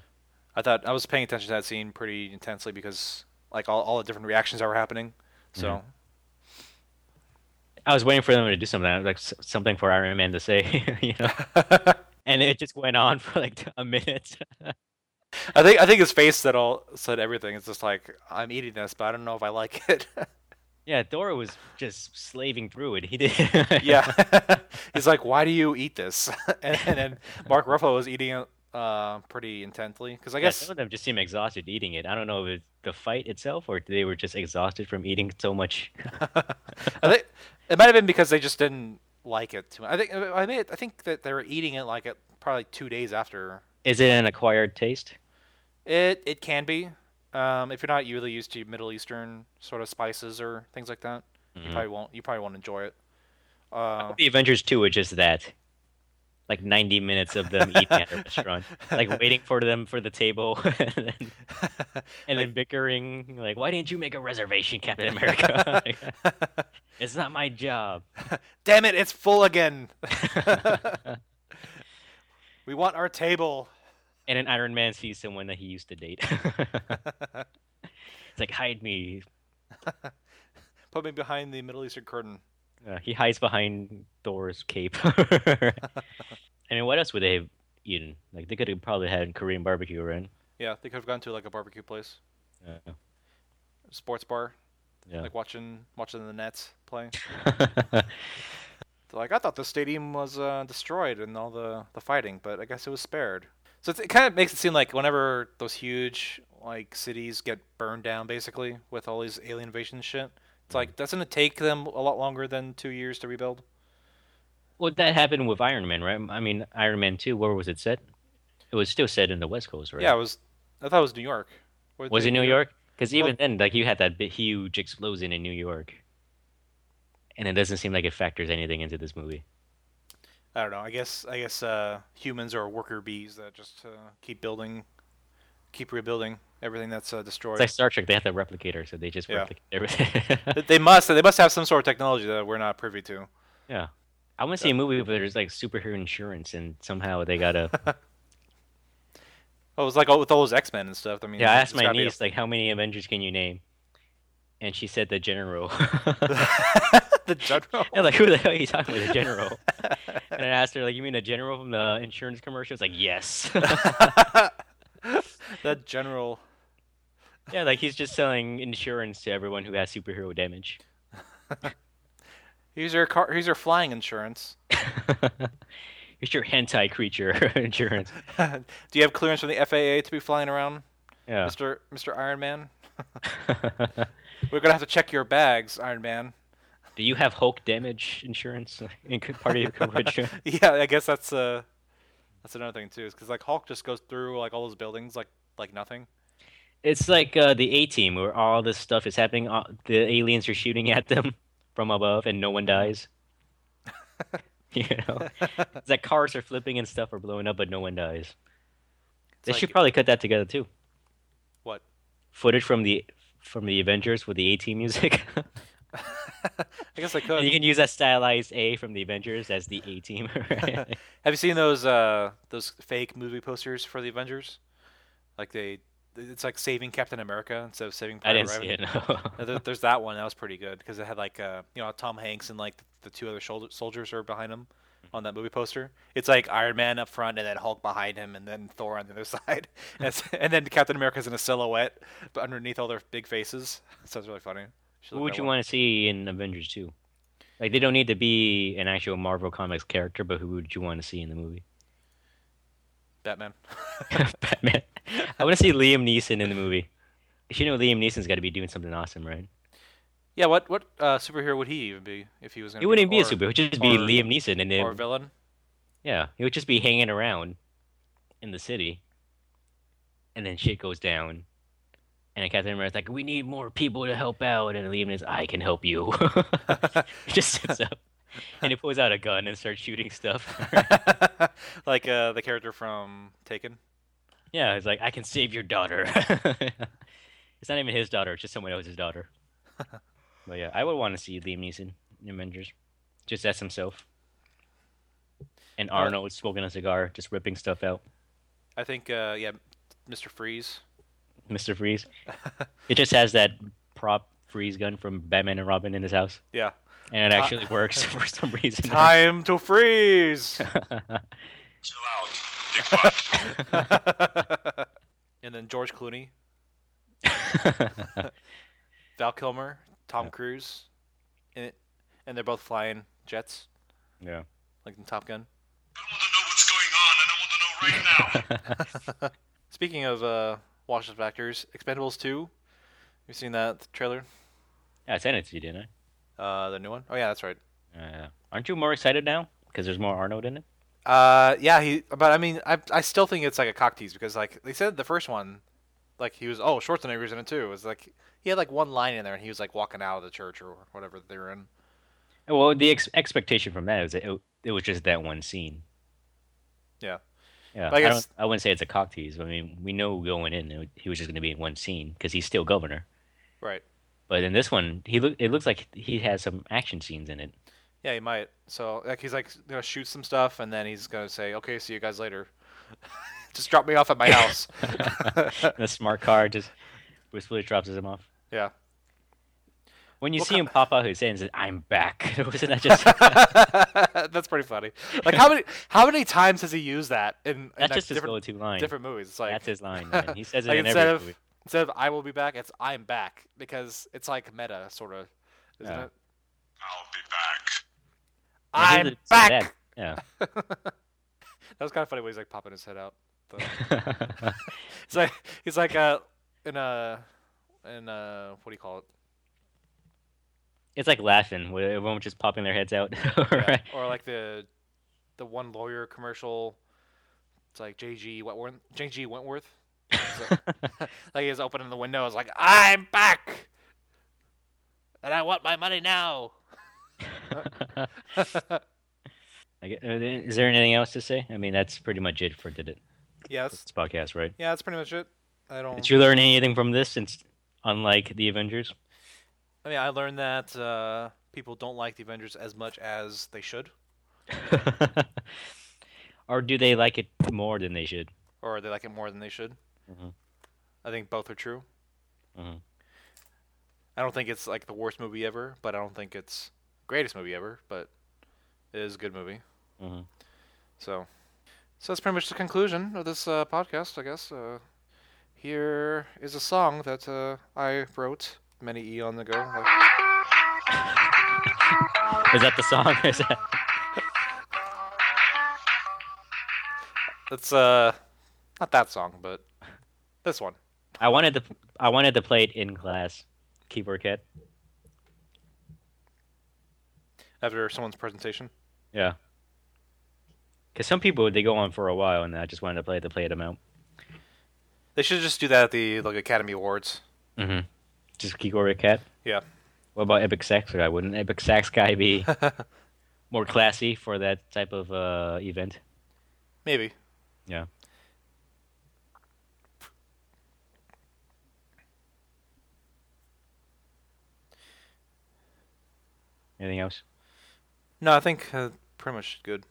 I thought I was paying attention to that scene pretty intensely because like all, all the different reactions that were happening. So Mhm. I was waiting for them to do something like something for Iron Man to say, you know, and it just went on for like a minute. I think I think his face said all said everything. It's just like I'm eating this, but I don't know if I like it. Yeah, Thor was just slaving through it. He did. yeah, he's like, why do you eat this? and, and then Mark Ruffalo was eating it uh, pretty intently because I Yeah, guess some of them just seem exhausted eating it. I don't know if it's the fight itself or they were just exhausted from eating so much. I think it might have been because they just didn't like it too much. I think I mean I think that they were eating it like it probably two days after. Is it an acquired taste? It it can be um, if you're not really used to Middle Eastern sort of spices or things like that. You Mhm. probably won't. You probably won't enjoy it. Uh, The Avengers 2 was just that. Like 90 minutes of them eating at a restaurant. Like waiting for them for the table and then, and then bickering. Like, why didn't you make a reservation, Captain America? Like, it's not my job. Damn it! It's full again. we want our table. And then Iron Man sees someone that he used to date. it's like, hide me. Put me behind the Middle Eastern curtain. Uh, he hides behind Thor's cape. I mean, what else would they have eaten? Like, they could have probably had Korean barbecue, right? Yeah, they could have gone to like a barbecue place, Uh, sports bar, yeah. like watching watching the Nets play. Like, I thought the stadium was uh, destroyed and all the, the fighting, but I guess it was spared. So it kind of makes it seem like whenever those huge like cities get burned down, basically with all these alien invasion shit, it's like doesn't it take them a lot longer than two years to rebuild? Well, that happened with Iron Man, right? I mean, Iron Man 2, where was it set? It was still set in the West Coast, right? Yeah, it was. I thought it was New York. Or Was it New York? Because even Well- then, like, you had that big, huge explosion in New York. And it doesn't seem like it factors anything into this movie. I don't know. I guess I guess uh, humans are worker bees that just uh, keep building, keep rebuilding everything that's uh, destroyed. It's like Star Trek, they have the replicator, so they just Yeah. replicate everything. They- must. They must have some sort of technology that we're not privy to. yeah. I want to see a movie where there's, like, superhero insurance, and somehow they gotta. Oh, it was like with all those X Men and stuff. I mean, yeah, I asked my gotta a- niece, like, how many Avengers can you name? And she said the general. the general. Yeah, like who the hell are you talking about, the general? and I asked her, like, you mean the general from the insurance commercial? It's like, yes. the general. yeah, like he's just selling insurance to everyone who has superhero damage. Here's your car. Here's your flying insurance. Here's your hentai creature insurance. Do you have clearance from the FAA to be flying around, Yeah. Mister Mister Iron Man? We're gonna have to check your bags, Iron Man. Do you have Hulk damage insurance in part of your coverage? Yeah, I guess that's uh, that's another thing too, is because like Hulk just goes through like all those buildings like like nothing. it's like uh, the A Team, where all this stuff is happening. uh, The aliens are shooting at them from above, and no one dies. you know, it's like cars are flipping and stuff are blowing up, but no one dies. They like- should probably cut that together too. What? Footage from the from the Avengers with the A Team music. I guess I and could. you can use that stylized A from the Avengers as the A Team. right? Have you seen those uh those fake movie posters for the Avengers? Like they it's like saving Captain America instead of saving. I didn't see it. No. There- There's that one that was pretty good because it had like uh you know Tom Hanks and like the two other shoulder- soldiers are behind him on that movie poster. It's like Iron Man up front and then Hulk behind him and then Thor on the other side, and, and then Captain America's in a silhouette, but underneath all their big faces. So it's really funny. Who would you want to see in Avengers 2? Like, they don't need to be an actual Marvel Comics character, but who would you want to see in the movie? Batman. Batman. I want to see Liam Neeson in the movie. You know Liam Neeson's got to be doing something awesome, right? Yeah, what what uh, superhero would he even be if he was? Gonna He wouldn't be a or- super. It would just be or- Liam Neeson, and then, or it, villain. yeah, he would just be hanging around in the city, and then shit goes down, and Captain America's like, "We need more people to help out," and Liam is, "I can help you." just sits up, and he pulls out a gun and starts shooting stuff. like uh, the character from Taken. yeah, he's like, "I can save your daughter." it's not even his daughter; it's just someone else's daughter. but yeah, I would want to see Liam Neeson in Avengers, just as himself. And Uh, Arnold smoking a cigar, just ripping stuff out. I think uh, yeah, Mr. Freeze. Mr. Freeze. it just has that prop freeze gun from Batman and Robin in his house, Yeah. and it actually works for some reason. Time to freeze. Chill out. Big and then George Clooney, Val Kilmer, Tom Cruise, in it, and they're both flying jets yeah. like in Top Gun. I want to know what's going on, and I want to know right now. Speaking of uh, washed up actors, Expendables 2. You seen that trailer? Yeah, I sent it to you, didn't Uh, the new one? Oh yeah, that's right. I? Uh, aren't you more excited now because there's more Arnold in it? Uh, yeah, he. But I mean, I I still think it's like a cock tease because like they said the first one, like he was oh Schwarzenegger's in it too. It was like he had like one line in there and he was like walking out of the church or whatever they were in. Well, the ex- expectation from that is that it, it was just that one scene. Yeah. Yeah, But I I, guess- don't, I wouldn't say it's a cock tease. I mean, we know going in he was just going to be in one scene because he's still governor. Right. But in this one, he look it looks like he has some action scenes in it. Yeah, he might. So like he's like gonna shoot some stuff and then he's gonna say, "Okay, see you guys later." Just drop me off at my house. the smart car just Bruce drops him off. yeah. When you What see ki- him pop out his hand and says, "I'm back," wasn't that just That's pretty funny. Like how many how many times has he used that in, in that's like, just his different go-to line? different movies? It's like That's his line. Man. He says it like in instead every of movie. instead of I will be back, it's I'm back because it's like meta sort of, isn't Yeah. it? I'll be back. Yeah, I'm did back. Yeah. That was kind of funny when he's like popping his head out. The- It's like he's like uh in a in a what do you call it? It's like laughing with everyone just popping their heads out. Yeah. Or like the the one lawyer commercial. It's like JG Wentworth. JG Wentworth. It's like, he's opening the window. It's like I'm back, and I want my money now. I get- uh, Is there anything else to say? I mean, that's pretty much it for did it Yes. this podcast, right? yeah, that's pretty much it. I don't. Did you learn anything from this? Since unlike the Avengers, I mean, I learned that uh, people don't like the Avengers as much as they should, or do they like it more than they should? or they like it more than they should. Mhm. I think both are true. Mhm. I don't think it's like the worst movie ever, but I don't think it's greatest movie ever. But it is a good movie. Mhm. So, so that's pretty much the conclusion of this uh, podcast, I guess. Uh, here is a song that uh, I wrote many e eons ago. Like, Is that the song? Is that... it's uh, not that song, but this one. I wanted to. I wanted to play it in class. Keyboard cat. After someone's presentation. Yeah. Because some people they go on for a while, and I just wanted to play to play them out. They should just do that at the like Academy Awards. Mm-hmm. Just keyboard cat. Yeah. What about Epic Sax guy? Wouldn't Epic Sax guy be more classy for that type of uh, event? Maybe. Yeah. Anything else? No, I think uh, pretty much good.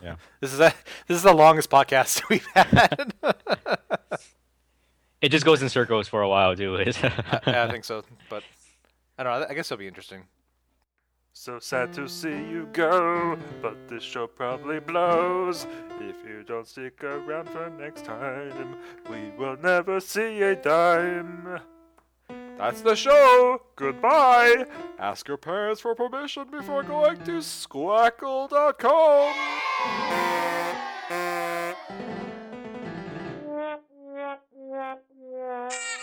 Yeah. This is a, this is the longest podcast we've had. It just goes in circles for a while too. I, yeah, I think so. But I don't know. I guess it'll be interesting. So sad to see you go, but this show probably blows. If you don't stick around for next time, we will never see a dime. That's the show. Goodbye. Ask your parents for permission before going to squackle.com. Yeah, yeah.